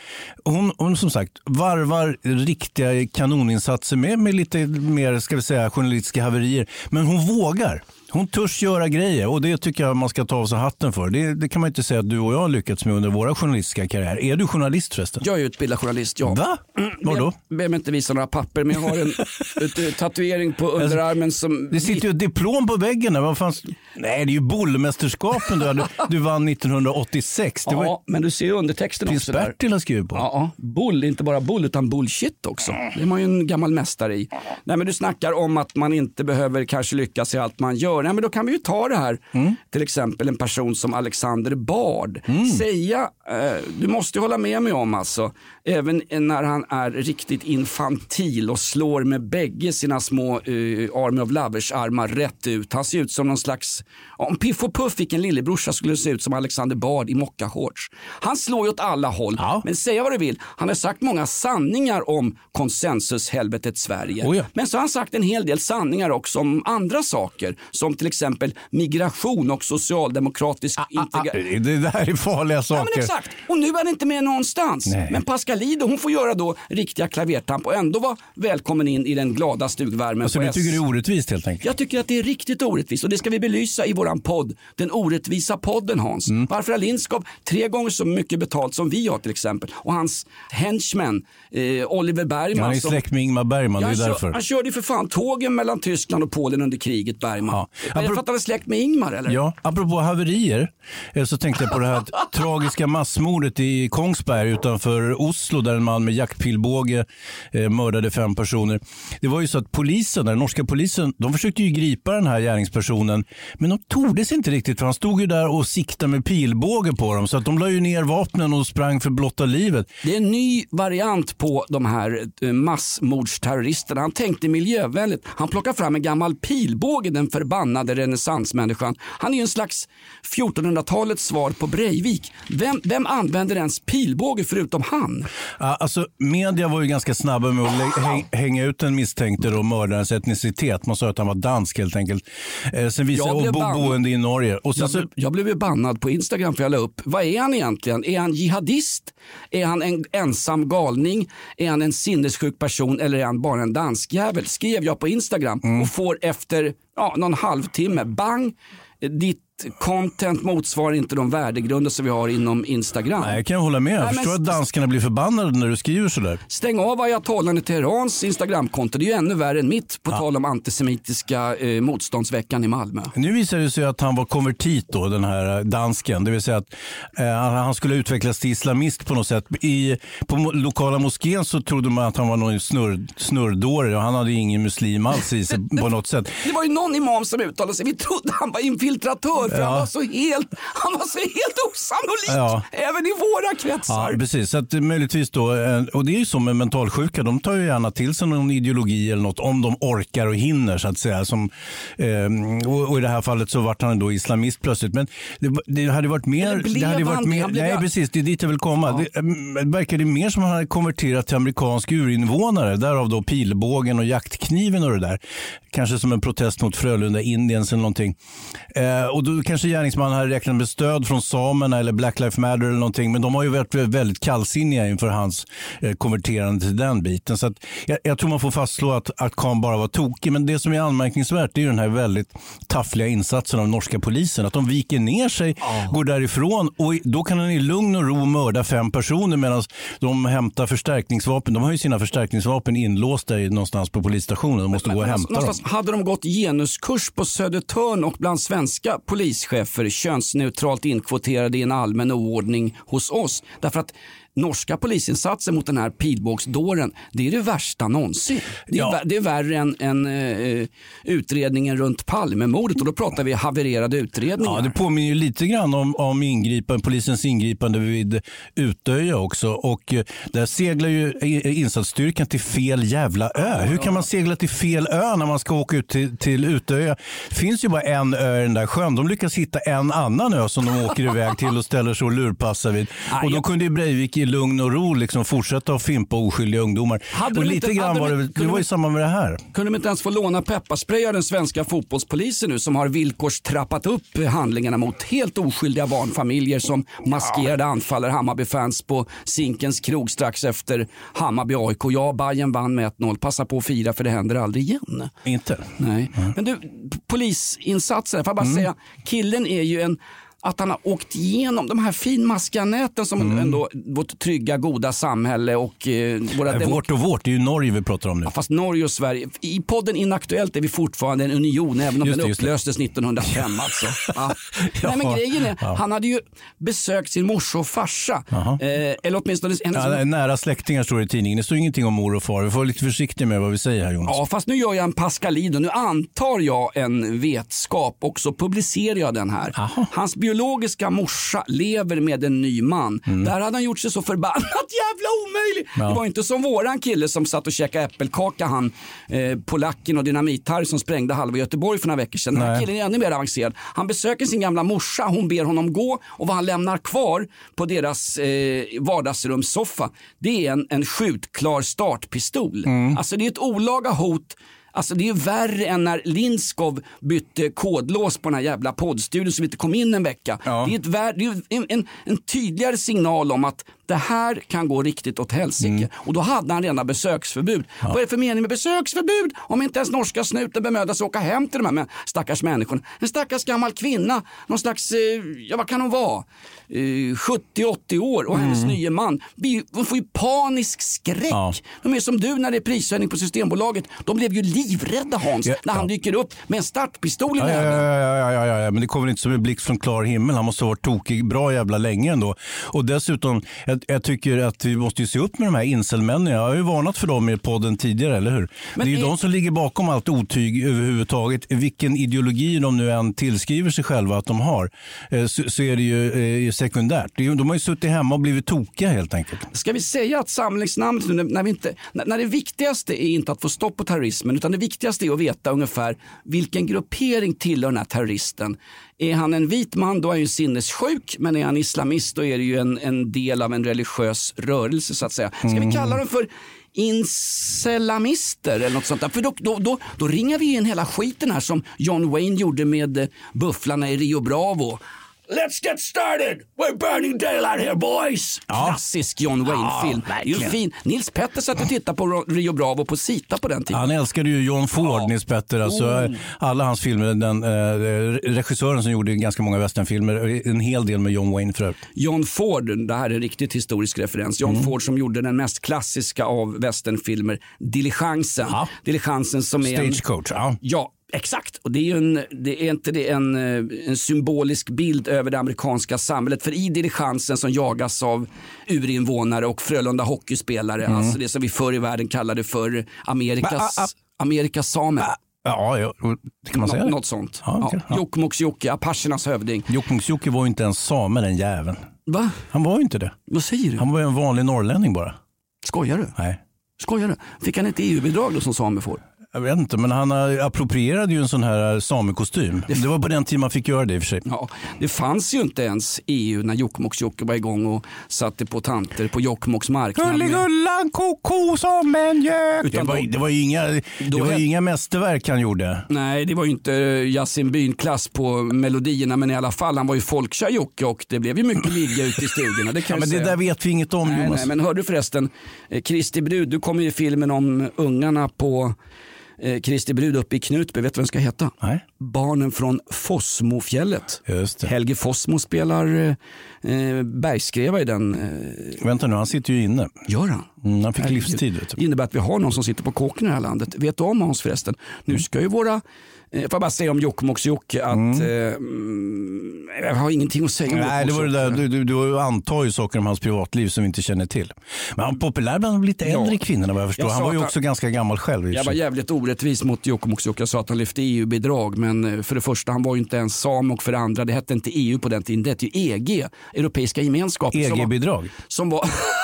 Hon, hon som sagt varvar riktiga kanoninsatser med, med lite mer ska vi säga, journalistiska haverier. Men hon vågar. Hon törs göra grejer och det tycker jag man ska ta av sig hatten för. Det, det kan man inte säga att du och jag har lyckats med under våra journalistiska karriärer. Är du journalist förresten? Jag är utbildad journalist, ja. Va? Vadå? Jag behöver inte visa några papper men jag har en ett, ett, tatuering på underarmen som... Det sitter ju ett diplom på väggen. Där. Vad fan... Nej, det är ju Bollmästerskapen du, hade, du vann 1986. Det var Ja, men du ser ju undertexten prins också där. Bertil har skrivit på. Ja, bull, inte bara bull utan bullshit också. Det är man ju en gammal mästare i. Nej men du snackar om att man inte behöver kanske lyckas i allt man gör? Ja, men då kan vi ju ta det här, till exempel en person som Alexander Bard. Säga, eh, du måste ju hålla med mig om alltså, även när han är riktigt infantil och slår med bägge sina små eh, Army of Lovers armar rätt ut. Han ser ut som någon slags, om Piff och Puff fick en lillebrorsa skulle det se ut som Alexander Bard i mockashorts. Han slår ju åt alla håll, men säga vad du vill, han har sagt många sanningar om konsensushelvetet Sverige. Oh ja. Men så har han sagt en hel del sanningar också om andra saker, som till exempel migration och socialdemokratisk integration. Det där är farliga Ja, saker. men exakt. Och nu är han inte med någonstans. Nej. Men Pascalido hon får göra då riktiga klavertamp och ändå vara välkommen in i den glada stugvärmen. Alltså, på du S. tycker det är orättvist helt enkelt? Jag tycker att det är riktigt orättvist och det ska vi belysa i våran podd. Den orättvisa podden Hans. Mm. Varför har Lindskov tre gånger så mycket betalt som vi har till exempel. Och hans henchman eh, Oliver Bergman. Han är släkt med Ingmar Bergman, det är därför. han körde ju för fan tågen mellan Tyskland och Polen under kriget Bergman. Ja. Är det Apro- för att han är släkt med Ingmar eller? Ja, apropå haverier eh, så tänkte jag på det här tragiska massmordet i Kongsberg utanför Oslo där en man med jaktpilbåge eh, mördade fem personer. Det var ju så att polisen, den norska polisen, de försökte ju gripa den här gärningspersonen men de tordes inte riktigt för han stod ju där och siktade med pilbåge på dem så att de la ju ner vapnen och sprang för blotta livet. Det är en ny variant på de här eh, massmordsterroristerna. Han tänkte miljövänligt. Han plockar fram en gammal pilbåge, den förbannade renässansmänniskan. Han är ju en slags 1400-talets svar på Breivik. Vem, vem använder ens pilbåge förutom han? Alltså, media var ju ganska snabba med att hänga ut den misstänkte och mördarens etnicitet. Man sa att han var dansk helt enkelt. Eh, sen visade blev bo, bannad. boende i Norge. Och sen Jag, så, blev- jag blev ju bannad på Instagram för jag la upp. Vad är han egentligen? Är han jihadist? Är han en ensam galning? Är han en sinnessjuk person eller är han bara en danskjävel? Skrev jag på Instagram Mm. och får efter ja, någon halvtimme, bang, ditt content motsvarar inte de värdegrunder som vi har inom Instagram. Nej, jag kan hålla med. Jag Nej, men förstår att s- danskarna blir förbannade när du skriver sådär. Stäng av ayatollan i Teherans Instagramkonto. Det är ju ännu värre än mitt på tal om antisemitiska eh, motståndsveckan i Malmö. Nu visade det sig att han var konvertit då, den här eh, dansken. Det vill säga att eh, han skulle utvecklas till islamist på något sätt. I, på lokala moskén så trodde man att han var någon snurr, snurrdåre och han hade ingen muslim alls i sig på något sätt. Det var ju någon imam som uttalade sig. Vi trodde han var infiltratör för Ja. han var så helt, han var så helt osannolik. Ja. Även i våra kretsar. Ja, precis. Så att, eh, möjligtvis då, eh, och det är ju så med mentalsjuka, de tar ju gärna till sig någon ideologi eller något om de orkar och hinner så att säga. Som, eh, och, i det här fallet så vart han då islamist plötsligt. Men det, det hade varit mer... Det hade varit mer nej, precis. Det är dit jag vill komma. Det, eh, det verkade mer som att han hade konverterat till amerikansk urinvånare. Därav då pilbågen och jaktkniven och det där. Kanske som en protest mot Frölunda Indians eller någonting. Eh, och då kanske gärningsmannen hade räknat med stöd från samerna eller Black Lives Matter eller någonting. Men de har ju varit väldigt kallsinniga inför hans eh, konverterande till den biten. Så jag, jag tror man får fastslå att, att Khan bara var tokig. Men det som är anmärkningsvärt är ju den här väldigt taffliga insatsen av norska polisen. Att de viker ner sig, går därifrån och då kan han i lugn och ro mörda fem personer medan de hämtar förstärkningsvapen. De har ju sina förstärkningsvapen inlåsta någonstans på polisstationen. De måste gå och hämta dem. Hade de gått genuskurs på Södertörn och bland svenska polischefer könsneutralt inkvoterade i en allmän oordning hos oss. Därför att norska polisinsatser mot den här pilbågsdåren, det är det värsta någonsin. Det är, Ja. det är värre än, än eh, utredningen runt Palmemordet och då pratar vi havererade utredningar. Ja, det påminner ju lite grann om, om ingripande, polisens ingripande vid Utöja också. Och eh, där seglar ju insatsstyrkan till fel jävla ö. Hur kan man segla till fel ö när man ska åka ut till, till Utöja? Det finns ju bara en ö i den där sjön. De lyckas hitta en annan ö som de åker iväg till och ställer sig och lurpassar vid. Och då kunde ju Breivik i lugn och ro liksom fortsätta att fimpa oskyldiga ungdomar. Hade och lite inte- grann var de- det, det var ju samma med det här. Kunde de inte ens få låna pepparspray av den svenska fotbollspolisen nu som har villkors trappat upp handlingarna mot helt oskyldiga barnfamiljer som maskerade anfaller Hammarby-fans på Zinkens krog strax efter Hammarby-AIK. Ja, Bayern vann med 1-0. Passa på att fira för det händer aldrig igen. Inte? Nej. Men du, p- polisinsatser, får jag bara Mm. säga, killen är ju en att han har åkt igenom de här finmaskiga näten som Mm. ändå vårt trygga, goda samhälle och eh, våra Eh, Vårt och vårt, det är ju Norge vi pratar om nu. Ja, fast Norge och Sverige. I podden Inaktuellt är vi fortfortande en union även om Just det, den det. upplöstes 1905 alltså. Ja. Nej, men grejen är, Ja. han hade ju besökt sin morsa och farsa. Eh, eller åtminstone hennes Ja, nära släktingar står det i tidningen. Det står ingenting om mor och far. Vi får vara lite försiktiga med vad vi säger här Jonas. Ja, fast nu gör jag en Pascalid och nu antar jag en vetskap och så publicerar jag den här. Hans biologiska morsa lever med en ny man. Där hade han gjort sig så förbannat jävla omöjlig. Ja. Det var inte som våran kille som satt och käkade äppelkaka, han eh, polacken och dynamit som sprängde halva Göteborg för några veckor sedan. Den här Nej. killen är ännu mer avancerad. Han besöker sin gamla morsa, hon ber honom gå och vad han lämnar kvar på deras eh, vardagsrumssoffa det är en, en skjutklar startpistol. Alltså det är ett olaga hot Alltså det är värre än när Linskov bytte kodlås på den här jävla poddstudion vi inte kom in en vecka. Det är, ett vär, det är en, en, en tydligare signal om att det här kan gå riktigt åt helsike. Och då hade han redan besöksförbud. Vad är det för mening med besöksförbud om inte ens norska snuten bemödar sig att åka hem till de här men- stackars människorna? En stackars gammal kvinna, någon slags, eh, ja vad kan hon vara? Eh, 70-80 år och hennes nye man. De får ju panisk skräck. Ja. De är som du när det är prishöjning på Systembolaget. De blev ju livrädda Hans Ja, när han ja. dyker upp med en startpistol i Ja, ja, ja, ja, ja, ja, ja, men det kommer inte som en blixt från klar himmel. Han måste ha varit tokig bra jävla länge ändå. Och dessutom, jag, jag tycker att vi måste se upp med de här incelmännen. Jag har ju varnat för dem i podden tidigare, eller hur? Men det är ju är- de som ligger bakom allt otyg överhuvudtaget. Vilken ideologi de nu än tillskriver sig själva att de har, eh, så, så är det ju eh, sekundärt. De har ju suttit hemma och blivit tokiga helt enkelt. Ska vi säga att samlingsnamnet, nu när, vi inte, när det viktigaste är inte att få stopp på terrorismen utan det viktigaste är att veta ungefär vilken gruppering tillhör den här terroristen. Är han en vit man då är han ju sinnessjuk men är han islamist då är det ju en, en del av en religiös rörelse så att säga. Ska vi kalla dem för inselamister eller något sånt där? För då, då, då, då ringar vi in hela skiten här som John Wayne gjorde med eh, bufflarna i Rio Bravo. Let's get started! We're burning daylight here boys! Klassisk John Wayne-film. det är ju verkligen. fin. Nils Petter satt och tittade på Rio Bravo på Sita på den tiden. Han älskade ju John Ford, Ja. Nils Petter. Alltså, Oh. Alla hans filmer. Den, eh, regissören som gjorde ganska många westernfilmer. En hel del med John Wayne för övrigt. John Ford, det här är en riktigt historisk referens. John Mm. Ford som gjorde den mest klassiska av westernfilmer, Diligensen. Ja. Diligensen som är en, Stagecoach. Ja. Ja, exakt. Och det är, ju en, det är inte det en, eh, en symbolisk bild över det amerikanska samhället. För i diligensen som jagas av urinvånare och Frölunda hockeyspelare, alltså det som vi förr i världen kallade för Amerikas, Amerikas samer. Ja, ja, kan man säga. Nå- det? något sånt. Ja, okej. Ja. Jokkmokks-Jocke, apachernas hövding. Jokkmokks-Jocke var ju inte ens same den jäveln. Va? Han var ju inte det. Vad säger du? Han var ju en vanlig norrlänning bara. Skojar du? Nej. Skojar du? Fick han inte EU-bidrag då som samer får? Jag vet inte, men han eh, approprierade ju en sån här eh, samekostym. Det var på den tiden man fick göra det i och för sig. Ja, det fanns ju inte ens EU när Jokkmokks-Jocke var igång och satte på tanter på Jokkmokks marknad. Gulligullan koko som en gök. Det var, det var ju inga, det var ju het- inga mästerverk han gjorde. Nej, det var ju inte Yasin Byn-klass på melodierna, men i alla fall, han var ju folkkär Jocke och det blev ju mycket ligga ute i stugorna. Det kan Ja, jag men det där vet vi inget om Nej, Jonas. nej, men hörde du förresten, eh, Kristi brud, du kommer ju i filmen om ungarna på eh, Kristi brud uppe i Knutby. Vet du vad den ska heta? Nej. Barnen från Fossmofjället. Just det. Helge Fossmo spelar eh, eh, bergskreva i den. Eh, Vänta nu, han sitter ju inne. gör han? Mm, han fick Herregud. livstid. Vet Det du. innebär att vi har någon som sitter på kåken i det här landet. Vet du om Hans förresten? Nu ska ju våra, eh, får jag bara säga om Jokkmokks-Jocke att eh, mm, jag har ingenting att säga om Nej, det var det där, du, du, du antar ju saker om hans privatliv som vi inte känner till. Men han är populär bland de lite äldre Ja. kvinnorna vad jag förstår. Jag han var ju också ganska gammal själv. Jag var jävligt orättvis mot Jokkmokks-Jocke. Jag sa att han lyfte EU-bidrag. Men eh, för det första, han var ju inte ens sam och för det andra, det hette inte EU på den tiden. Det hette ju EG, Europeiska gemenskapen. som var- EG-bidrag. Som var...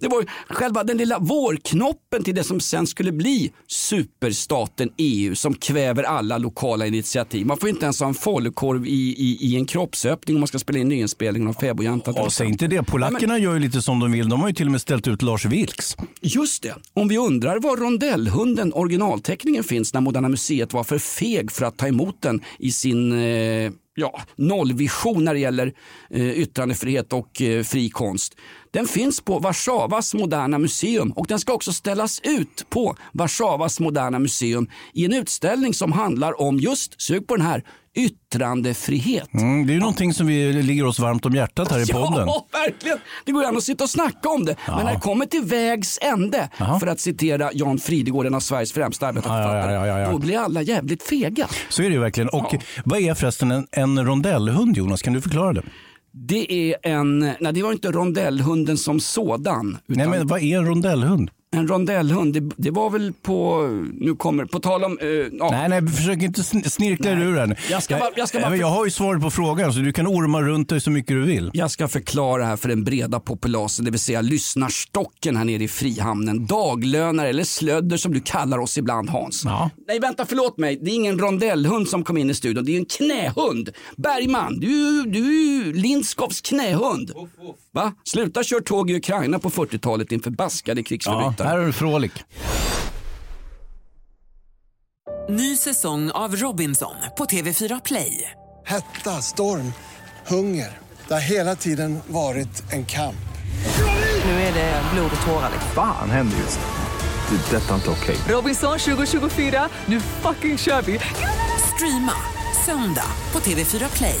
Det var själva den lilla vårknoppen till det som sen skulle bli superstaten EU som kväver alla lokala initiativ. Man får inte ens ha en falukorv i, i, i en kroppsöppning om man ska spela in nyinspelningen av Fäbodjäntan. Ja, säg inte det. Polackerna gör ju lite som de vill. De har ju till och med ställt ut Lars Vilks. Just det. Om vi undrar var rondellhunden originalteckningen finns när Moderna Museet var för feg för att ta emot den i sin eh, ja, nollvision när det gäller eh, yttrandefrihet och eh, fri konst. Den finns på Warszawas moderna museum och den ska också ställas ut på Warszawas moderna museum i en utställning som handlar om just, sug på den här, yttrandefrihet. Mm, det är ju någonting som vi ligger oss varmt om hjärtat här i podden. Ja, verkligen. Det går ju an att sitta och snacka om det. Men när det kommer till vägs ände, för att citera Jan Fridegård, en av Sveriges främsta arbetarförfattare, Ja, ja, ja, ja, ja. då blir alla jävligt fega. Så är det ju verkligen. Och vad är förresten en, en rondellhund Jonas? Kan du förklara det? Det är en, nej det var inte rondellhunden som sådan. Nej men vad är en rondellhund? En rondellhund, det, det var väl på, nu kommer, på tal om... eh, ja. Nej, nej, försök inte sn- snirkla dig ur den. Jag ska bara- jag ska bara- Nej, men jag har ju svaret på frågan så du kan orma runt dig så mycket du vill. Jag ska förklara här för den breda populasen, det vill säga lyssnarstocken här nere i Frihamnen. Daglönare eller slödder som du kallar oss ibland Hans. Nej vänta, förlåt mig. Det är ingen rondellhund som kom in i studion. Det är en knähund. Bergman, du, du är ju Lindskovs knähund. Va? Sluta kör tåg i Ukraina på 40-talet din förbaskade krigsförbrytare. Här är du Frolik. Ny säsong av Robinson på TV4 Play. Hetta, storm, hunger. Det har hela tiden varit en kamp. Nu är det blod och tårar. Fan händer just nu. Det. är Detta är inte okej. Robinson 2024, nu fucking kör vi! Streama söndag på TV4 Play.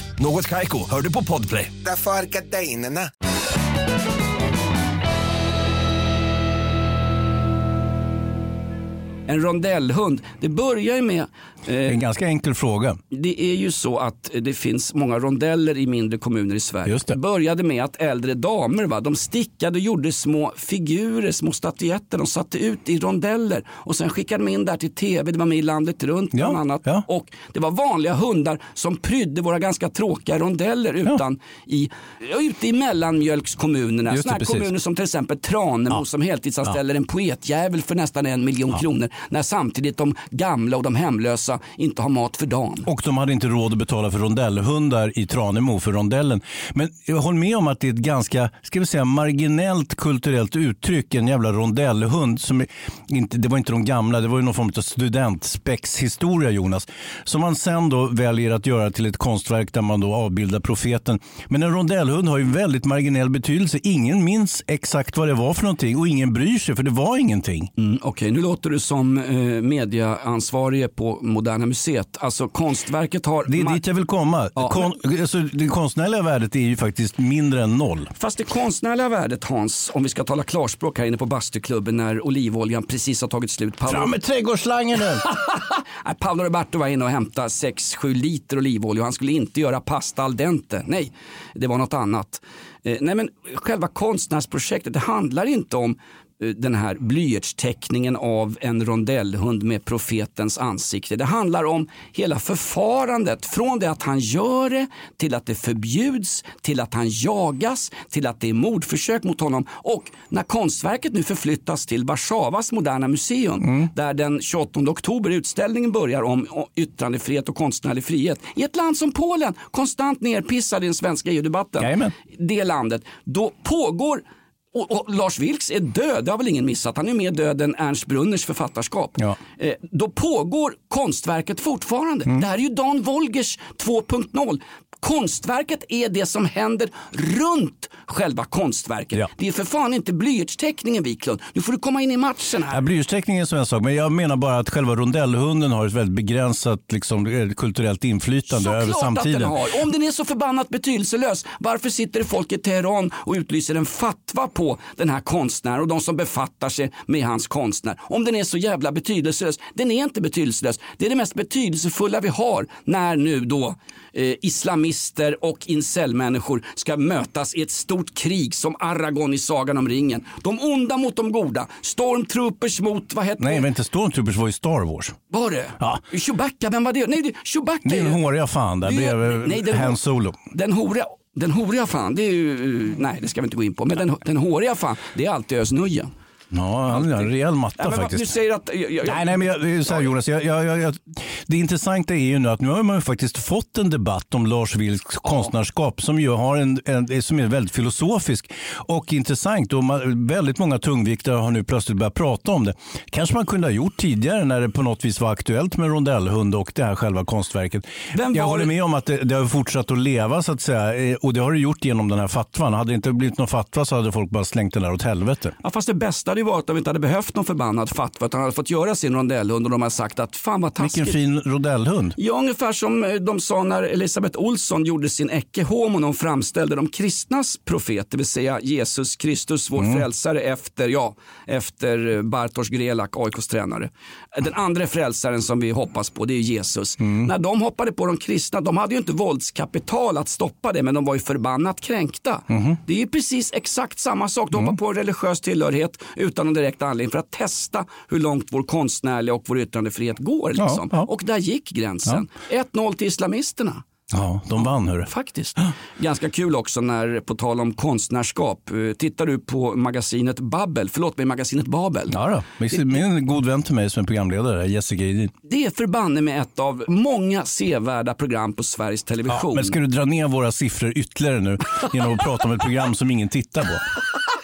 Något Kaiko, hör du på Podplay. Därför är gardinerna. En rondellhund, det börjar ju med... En ganska enkel fråga. Det är ju så att det finns många rondeller i mindre kommuner i Sverige. Just det. började med att äldre damer va, de stickade och gjorde små figurer, små statyetter. De satte ut i rondeller och sen skickade de in där till tv. Det var med i Landet runt bland annat. Och det var vanliga hundar som prydde våra ganska tråkiga rondeller utan i, ja, ute i mellanmjölkskommunerna. Just det, precis. kommuner som till exempel Tranemo som heltidsanställer en poetjävel för nästan en miljon kronor. När samtidigt de gamla och de hemlösa inte har mat för dagen. Och de hade inte råd att betala för rondellhundar i Tranemo för rondellen. Men jag håller med om att det är ett ganska ska vi säga, marginellt kulturellt uttryck. En jävla rondellhund. Som inte, det var inte de gamla, det var ju någon form av studentspexhistoria Jonas. Som man sen då väljer att göra till ett konstverk där man då avbildar profeten. Men en rondellhund har ju en väldigt marginell betydelse. Ingen minns exakt vad det var för någonting och ingen bryr sig för det var ingenting. Mm, Okej, nu låter du som eh, mediaansvarige på Moderna Museet. Alltså konstverket har... Det är dit jag vill komma. Kon, alltså, det konstnärliga värdet är ju faktiskt mindre än noll. Fast det konstnärliga värdet Hans, om vi ska tala klarspråk här inne på bastuklubben när olivoljan precis har tagit slut. Paolo, Fram med trädgårdsslangen nu! Paolo Roberto var inne och hämtade 6-7 liter olivolja. Han skulle inte göra pasta al dente. Nej, det var något annat. Eh, nej men själva konstnärsprojektet, det handlar inte om den här blyertsteckningen av en rondellhund med profetens ansikte. Det handlar om hela förfarandet. Från det att han gör det till att det förbjuds, till att han jagas, till att det är mordförsök mot honom. Och när konstverket nu förflyttas till Warszawas moderna museum där den 28 oktober utställningen börjar om yttrandefrihet och konstnärlig frihet. I ett land som Polen, konstant nerpissad i den svenska EU-debatten. Det landet, då pågår och, och Lars Vilks är död, det har väl ingen missat. Han är mer död än Ernst Brunners författarskap. Eh, då pågår konstverket fortfarande. Det här är ju Dan Wolgers 2.0. Konstverket är det som händer runt själva konstverket. Det är för fan inte blyertsteckningen Wiklund. Nu får du komma in i matchen här. Ja, Blyertsteckning är en sån sak, men jag menar bara att själva rondellhunden har ett väldigt begränsat liksom, eh, kulturellt inflytande över Klart att samtiden. den har. Om den är så förbannat betydelselös, varför sitter det folk i Teheran och utlyser en fatwa på den här konstnären och de som befattar sig med hans konstnär? Om den är så jävla betydelselös. Den är inte betydelselös. Det är det mest betydelsefulla vi har när nu då eh, islamister och incel-människor ska mötas i ett stort krig som Aragorn i Sagan om ringen. De onda mot de goda. Stormtroopers mot, vad heter Nej, det? inte Stormtroopers var ju Star Wars. Var det? Ja. Chewbacca, vem var det? Nej, det, Chewbacca Det är är en ju- håriga fan där bredvid nej, den- Han Solo. Den horiga, den horiga fan, det är ju, nej det ska vi inte gå in på, men den, den håriga fan, det är alltid Özz. Ja, han har en rejäl matta Ja, vad- faktiskt. Du säger att... Jag, jag, Nej, nej, men jag, det är så här, Jonas, jag, det intressanta är ju nu att nu har man ju faktiskt fått en debatt om Lars Vilks konstnärskap som ju har en, en, som är väldigt filosofisk och intressant. Och man, väldigt många tungviktare har nu plötsligt börjat prata om det. Kanske man kunde ha gjort tidigare när det på något vis var aktuellt med rondellhund och det här själva konstverket. Vem jag håller det- med om att det, det har fortsatt att leva så att säga eh, och det har det gjort genom den här fatwan. Hade det inte blivit någon fatwa så hade folk bara slängt den där åt helvete. Ja, fast det bästa ju varit om vi inte hade behövt någon förbannad fatwa utan hade fått göra sin rondellhund och de har sagt att fan vad taskigt. Vilken fin rondellhund. Ja, ungefär som eh, de sa när Elisabeth Olsson gjorde sin Ecce Homo när hon framställde de kristnas profet, det vill säga Jesus Kristus, vår frälsare efter, ja, efter eh, Bartosz Grelak, AIKs tränare. Den andra frälsaren som vi hoppas på, det är Jesus. När de hoppade på de kristna, de hade ju inte våldskapital att stoppa det, men de var ju förbannat kränkta. Det är ju precis exakt samma sak. De hoppar på religiös tillhörighet utan någon direkt anledning för att testa hur långt vår konstnärliga och vår yttrandefrihet går. Ja, Liksom. ja. Och där gick gränsen. 1-0 till islamisterna. Ja, de vann hörru. Faktiskt. Ganska kul också när, på tal om konstnärskap, eh, tittar du på magasinet Babbel, förlåt mig, magasinet Babel. Ja då. Min- god vän till mig som är programledare, Jessica Edin. Det är förbanne med ett av många sevärda program på Sveriges Television. Men ska du dra ner våra siffror ytterligare nu genom att prata om ett program som ingen tittar på?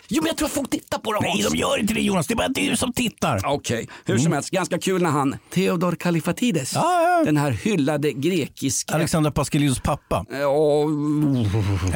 Jo, men jag tror att folk tittar på det Nej, de gör inte det Jonas. Det är bara du som tittar. Okej, hur som helst, ganska kul när han, Theodor Kalifatides, Mm. Ja, ja. den här hyllade grekiska Alexander Pascalidous pappa. Ja,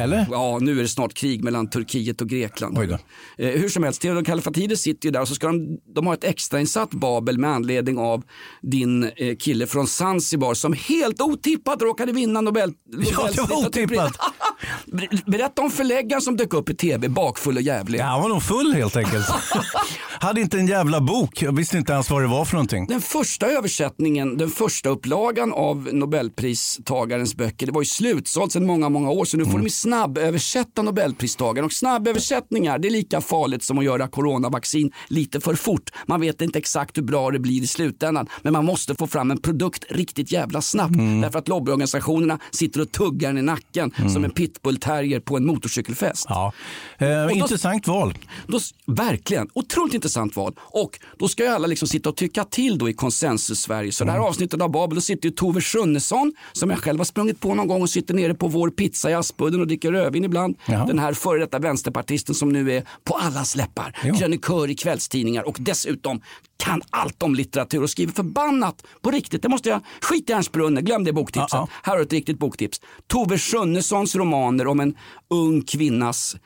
Eller? Ja, nu är det snart krig mellan Turkiet och Grekland. Oj då. Eh, hur som helst, Theodor Kallifatides sitter ju där och så ska de, de ha ett extrainsatt Babel med anledning av din eh, kille från Zanzibar som helt otippat råkade vinna Nobel, Ja, det var otippat. Ber- Berätta om förläggaren som dök upp i tv, bakfull och jävlig. Ja, han var nog full helt enkelt. Hade inte en jävla bok. Jag visste inte ens vad det var för någonting. Den första översättningen, den första upplagan av Nobelpristagarens böcker, det var ju slutsålt sedan många, många år. Så nu får de ju snabböversätta Nobelpristagaren. Och snabböversättningar, det är lika farligt som att göra coronavaccin lite för fort. Man vet inte exakt hur bra det blir i slutändan. Men man måste få fram en produkt riktigt jävla snabbt. Därför att lobbyorganisationerna sitter och tuggar den i nacken som en pitbullterrier på en motorcykelfest. Ja. Eh, då- intressant val. Då, verkligen, otroligt intressant val. Och då ska ju alla liksom sitta och tycka till då i konsensus-Sverige. Så det här Mm. avsnittet av Babel, då sitter ju Tove Schunnesson som jag själv har sprungit på någon gång och sitter nere på vår pizza i Aspudden och dricker rödvin ibland. Jaha. Den här före detta vänsterpartisten som nu är på allas läppar. Jo. Krönikör i kvällstidningar och dessutom kan allt om litteratur och skriver förbannat på riktigt. Det måste jag, skit i Ernst Brunner, glöm det boktipset. Ja, Här har du ett riktigt boktips. Tove Schunnessons romaner om en ung kvinnas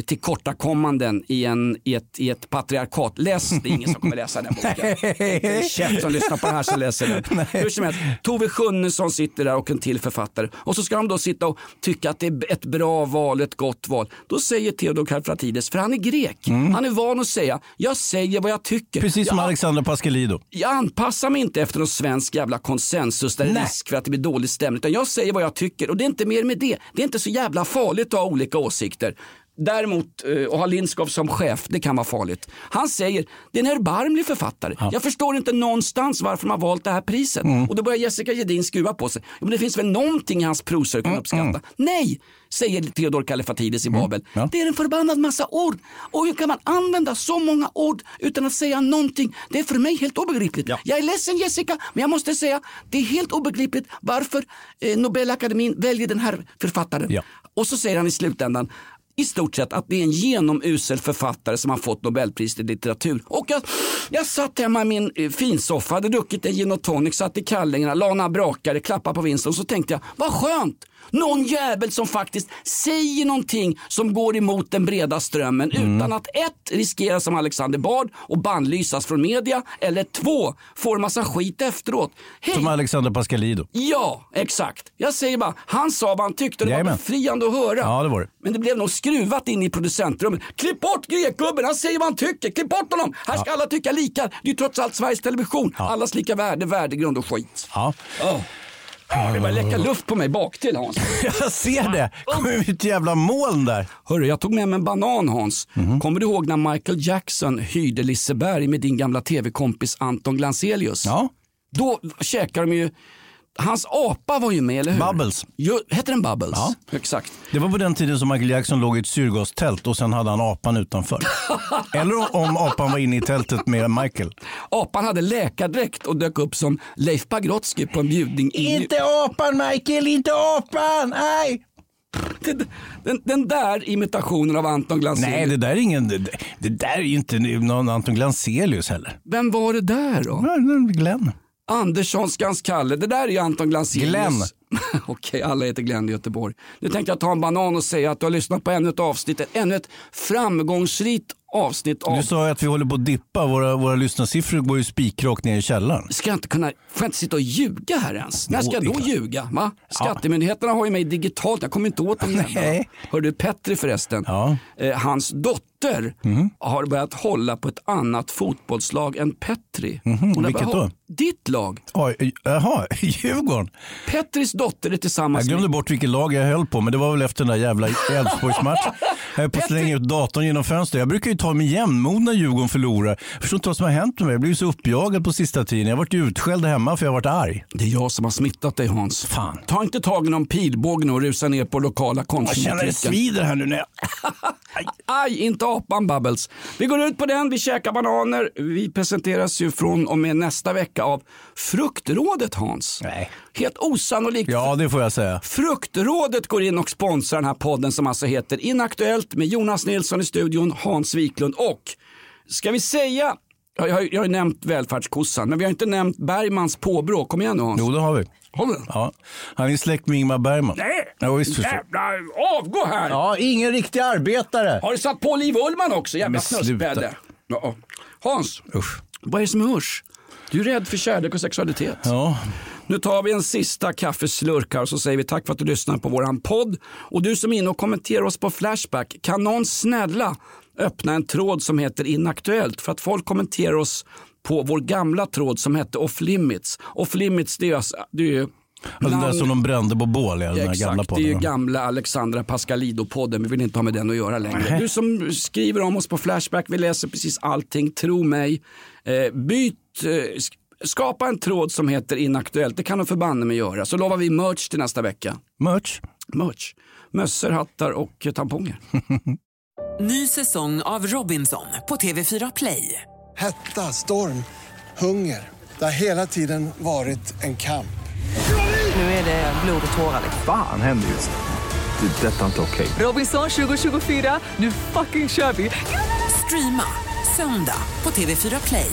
tillkortakommanden i, en, i, ett, i ett patriarkat. Läs, det är ingen som kommer läsa den boken. Det är en käft som lyssnar på det här som läser den. Hur som helst, Tove Schunnesson sitter där och en till författare. Och så ska de då sitta och tycka att det är ett bra val, ett gott val. Då säger Theodor Kalfratides, för han är grek, han är van att säga, jag säger vad jag tycker. Mm. Precis som jag, Alexander Pascalido. jag anpassar mig inte efter någon svensk jävla konsensus där det är risk för att det blir dålig stämning. Utan jag säger vad jag tycker och det är inte mer med det. Det är inte så jävla farligt att ha olika åsikter. Däremot eh, att ha Lindskov som chef, det kan vara farligt. Han säger, det är en erbarmlig författare. Jag förstår inte någonstans varför man har valt det här priset. Mm. Och då börjar Jessica Gedin skruva på sig. Ja, Men det finns väl någonting i hans prosor jag kan uppskatta? Nej, säger Theodor Kallifatides i Babel. Mm. Ja. Det är en förbannad massa ord. Och hur kan man använda så många ord utan att säga någonting? Det är för mig helt obegripligt. Jag är ledsen Jessica, men jag måste säga det är helt obegripligt varför eh, Nobelakademin väljer den här författaren. Ja. Och så säger han i slutändan i stort sett att det är en genomusel författare som har fått Nobelpriset i litteratur. Och jag, jag satt hemma i min eh, finsoffa, hade druckit en gin och tonic, satt i kallingarna, la några brakare, klappade på vinsten och så tänkte jag, vad skönt! Någon jävel som faktiskt säger någonting som går emot den breda strömmen utan att ett, riskera som Alexander Bard och bannlysas från media eller två, får massa skit efteråt. Hej! Som Alexander Pascalido. Ja, exakt. Jag säger bara, han sa vad han tyckte. Det var Jajamän. befriande att höra. Ja, det var det. Men det blev nog skruvat in i producentrummet. Klipp bort grekgubben, han säger vad han tycker. Klipp bort honom. Här ska alla tycka lika. Det är ju trots allt Sveriges Television. Allas lika värde, värdegrund och skit. Ja. Oh. Det börjar läcka luft på mig baktill Hans. Jag ser det. kom ut ett jävla moln där. Hörru, jag tog med mig en banan Hans. Mhm. Kommer du ihåg när Michael Jackson hyrde Liseberg med din gamla tv-kompis Anton Glanzelius? Ja. Då käkar de ju Hans apa var ju med, eller hur? Bubbles. Jo, heter den Bubbles? Ja. Exakt. Det var på den tiden som Michael Jackson låg i ett syrgastält och sen hade han apan utanför. Eller om apan var inne i tältet med Michael. Apan hade läkardräkt och dök upp som Leif Pagrotsky på en bjudning. i- apan Michael, inte apan! Den, den, den där imitationen av Anton Glanzelius. Nej, det där är ingen, det, det där är ju inte någon Anton Glanzelius heller. Vem var det där då? Glenn. Anderssonskans Kalle. Det där är ju Anton Glanzelius. Glenn. Okej, alla heter Glenn i Göteborg. Nu tänkte jag ta en banan och säga att du har lyssnat på ännu ett avsnitt, ännu ett framgångsrikt avsnitt av... Du sa ju att vi håller på att dippa, våra, våra lyssnarsiffror går ju spikrakt ner i källaren. Ska jag inte kunna, får jag inte sitta och ljuga här ens? När ska jag då ljuga? Va? Skattemyndigheterna har ju mig digitalt, jag kommer inte åt dem jävlarna. Hör du Petri förresten, eh, hans dotter Mhm. har börjat hålla på ett annat fotbollslag än Petri. Har Mhm. vilket då? Ditt lag. Jaha, Djurgården. Petris dotter är tillsammans Jag glömde bort vilket lag jag höll på, men det var väl efter den där jävla Elfsborgsmatchen. Jag är på att slänga ut datorn genom fönstret. Jag brukar ju ta mig jämnmod när Djurgården förlorar. Jag förstår inte vad som har hänt med mig. Jag ju så uppjagad på sista tiden. Jag har varit utskälld hemma för jag har varit arg. Det är jag som har smittat dig Hans. Fan. Ta inte tag i någon pilbåge och rusa ner på lokala Jag konsumbutiken. känner det svider här nu när jag... Aj, inte apan Bubbles. Vi går ut på den, vi käkar bananer. Vi presenteras ju från och med nästa vecka av Fruktrådet Hans. Nej. Helt osannolikt. Ja, det får jag säga. Fruktrådet går in och sponsrar den här podden som alltså heter Inaktuellt med Jonas Nilsson i studion, Hans Wiklund och ska vi säga Ja, Jag har, jag har ju nämnt välfärdskossan, men vi har inte nämnt Bergmans påbrå. Kom igen nu Hans. Jo, det har vi. Håller den? Ja. Han är släkt med Ingmar Bergman. Nej! Ja, visst. Jävlar, avgå här! Ja, ingen riktig arbetare. Har du satt på Liv Ullman också? Jävla. Ja. Hans, Usch. vad är det som hörs? Du är rädd för kärlek och sexualitet. Ja. Nu tar vi en sista kaffeslurk här och så säger vi tack för att du lyssnar på våran podd. Och du som är inne och kommenterar oss på Flashback, kan någon snälla öppna en tråd som heter Inaktuellt för att folk kommenterar oss på vår gamla tråd som hette Off Limits. Off Limits det är, alltså- det är där namn- som de brände på bål, ja, den här gamla exakt, det är ju podden. gamla Alexandra Pascalido-podden. Vi vill inte ha med den att göra längre. Nej. Du som skriver om oss på Flashback, vi läser precis allting, tro mig. Eh, byt, eh, skapa en tråd som heter Inaktuellt, det kan de förbanne mig göra. Så lovar vi merch till nästa vecka. Merch? Merch. Mössor, hattar och tamponger. Ny säsong av Robinson på TV4 Play. Hetta, storm, hunger. Det har hela tiden varit en kamp. Nu är det blod och tårar. Fan händer just nu. Det. är Detta är inte okej. Robinson 2024, nu fucking kör vi! Streama söndag på TV4 Play.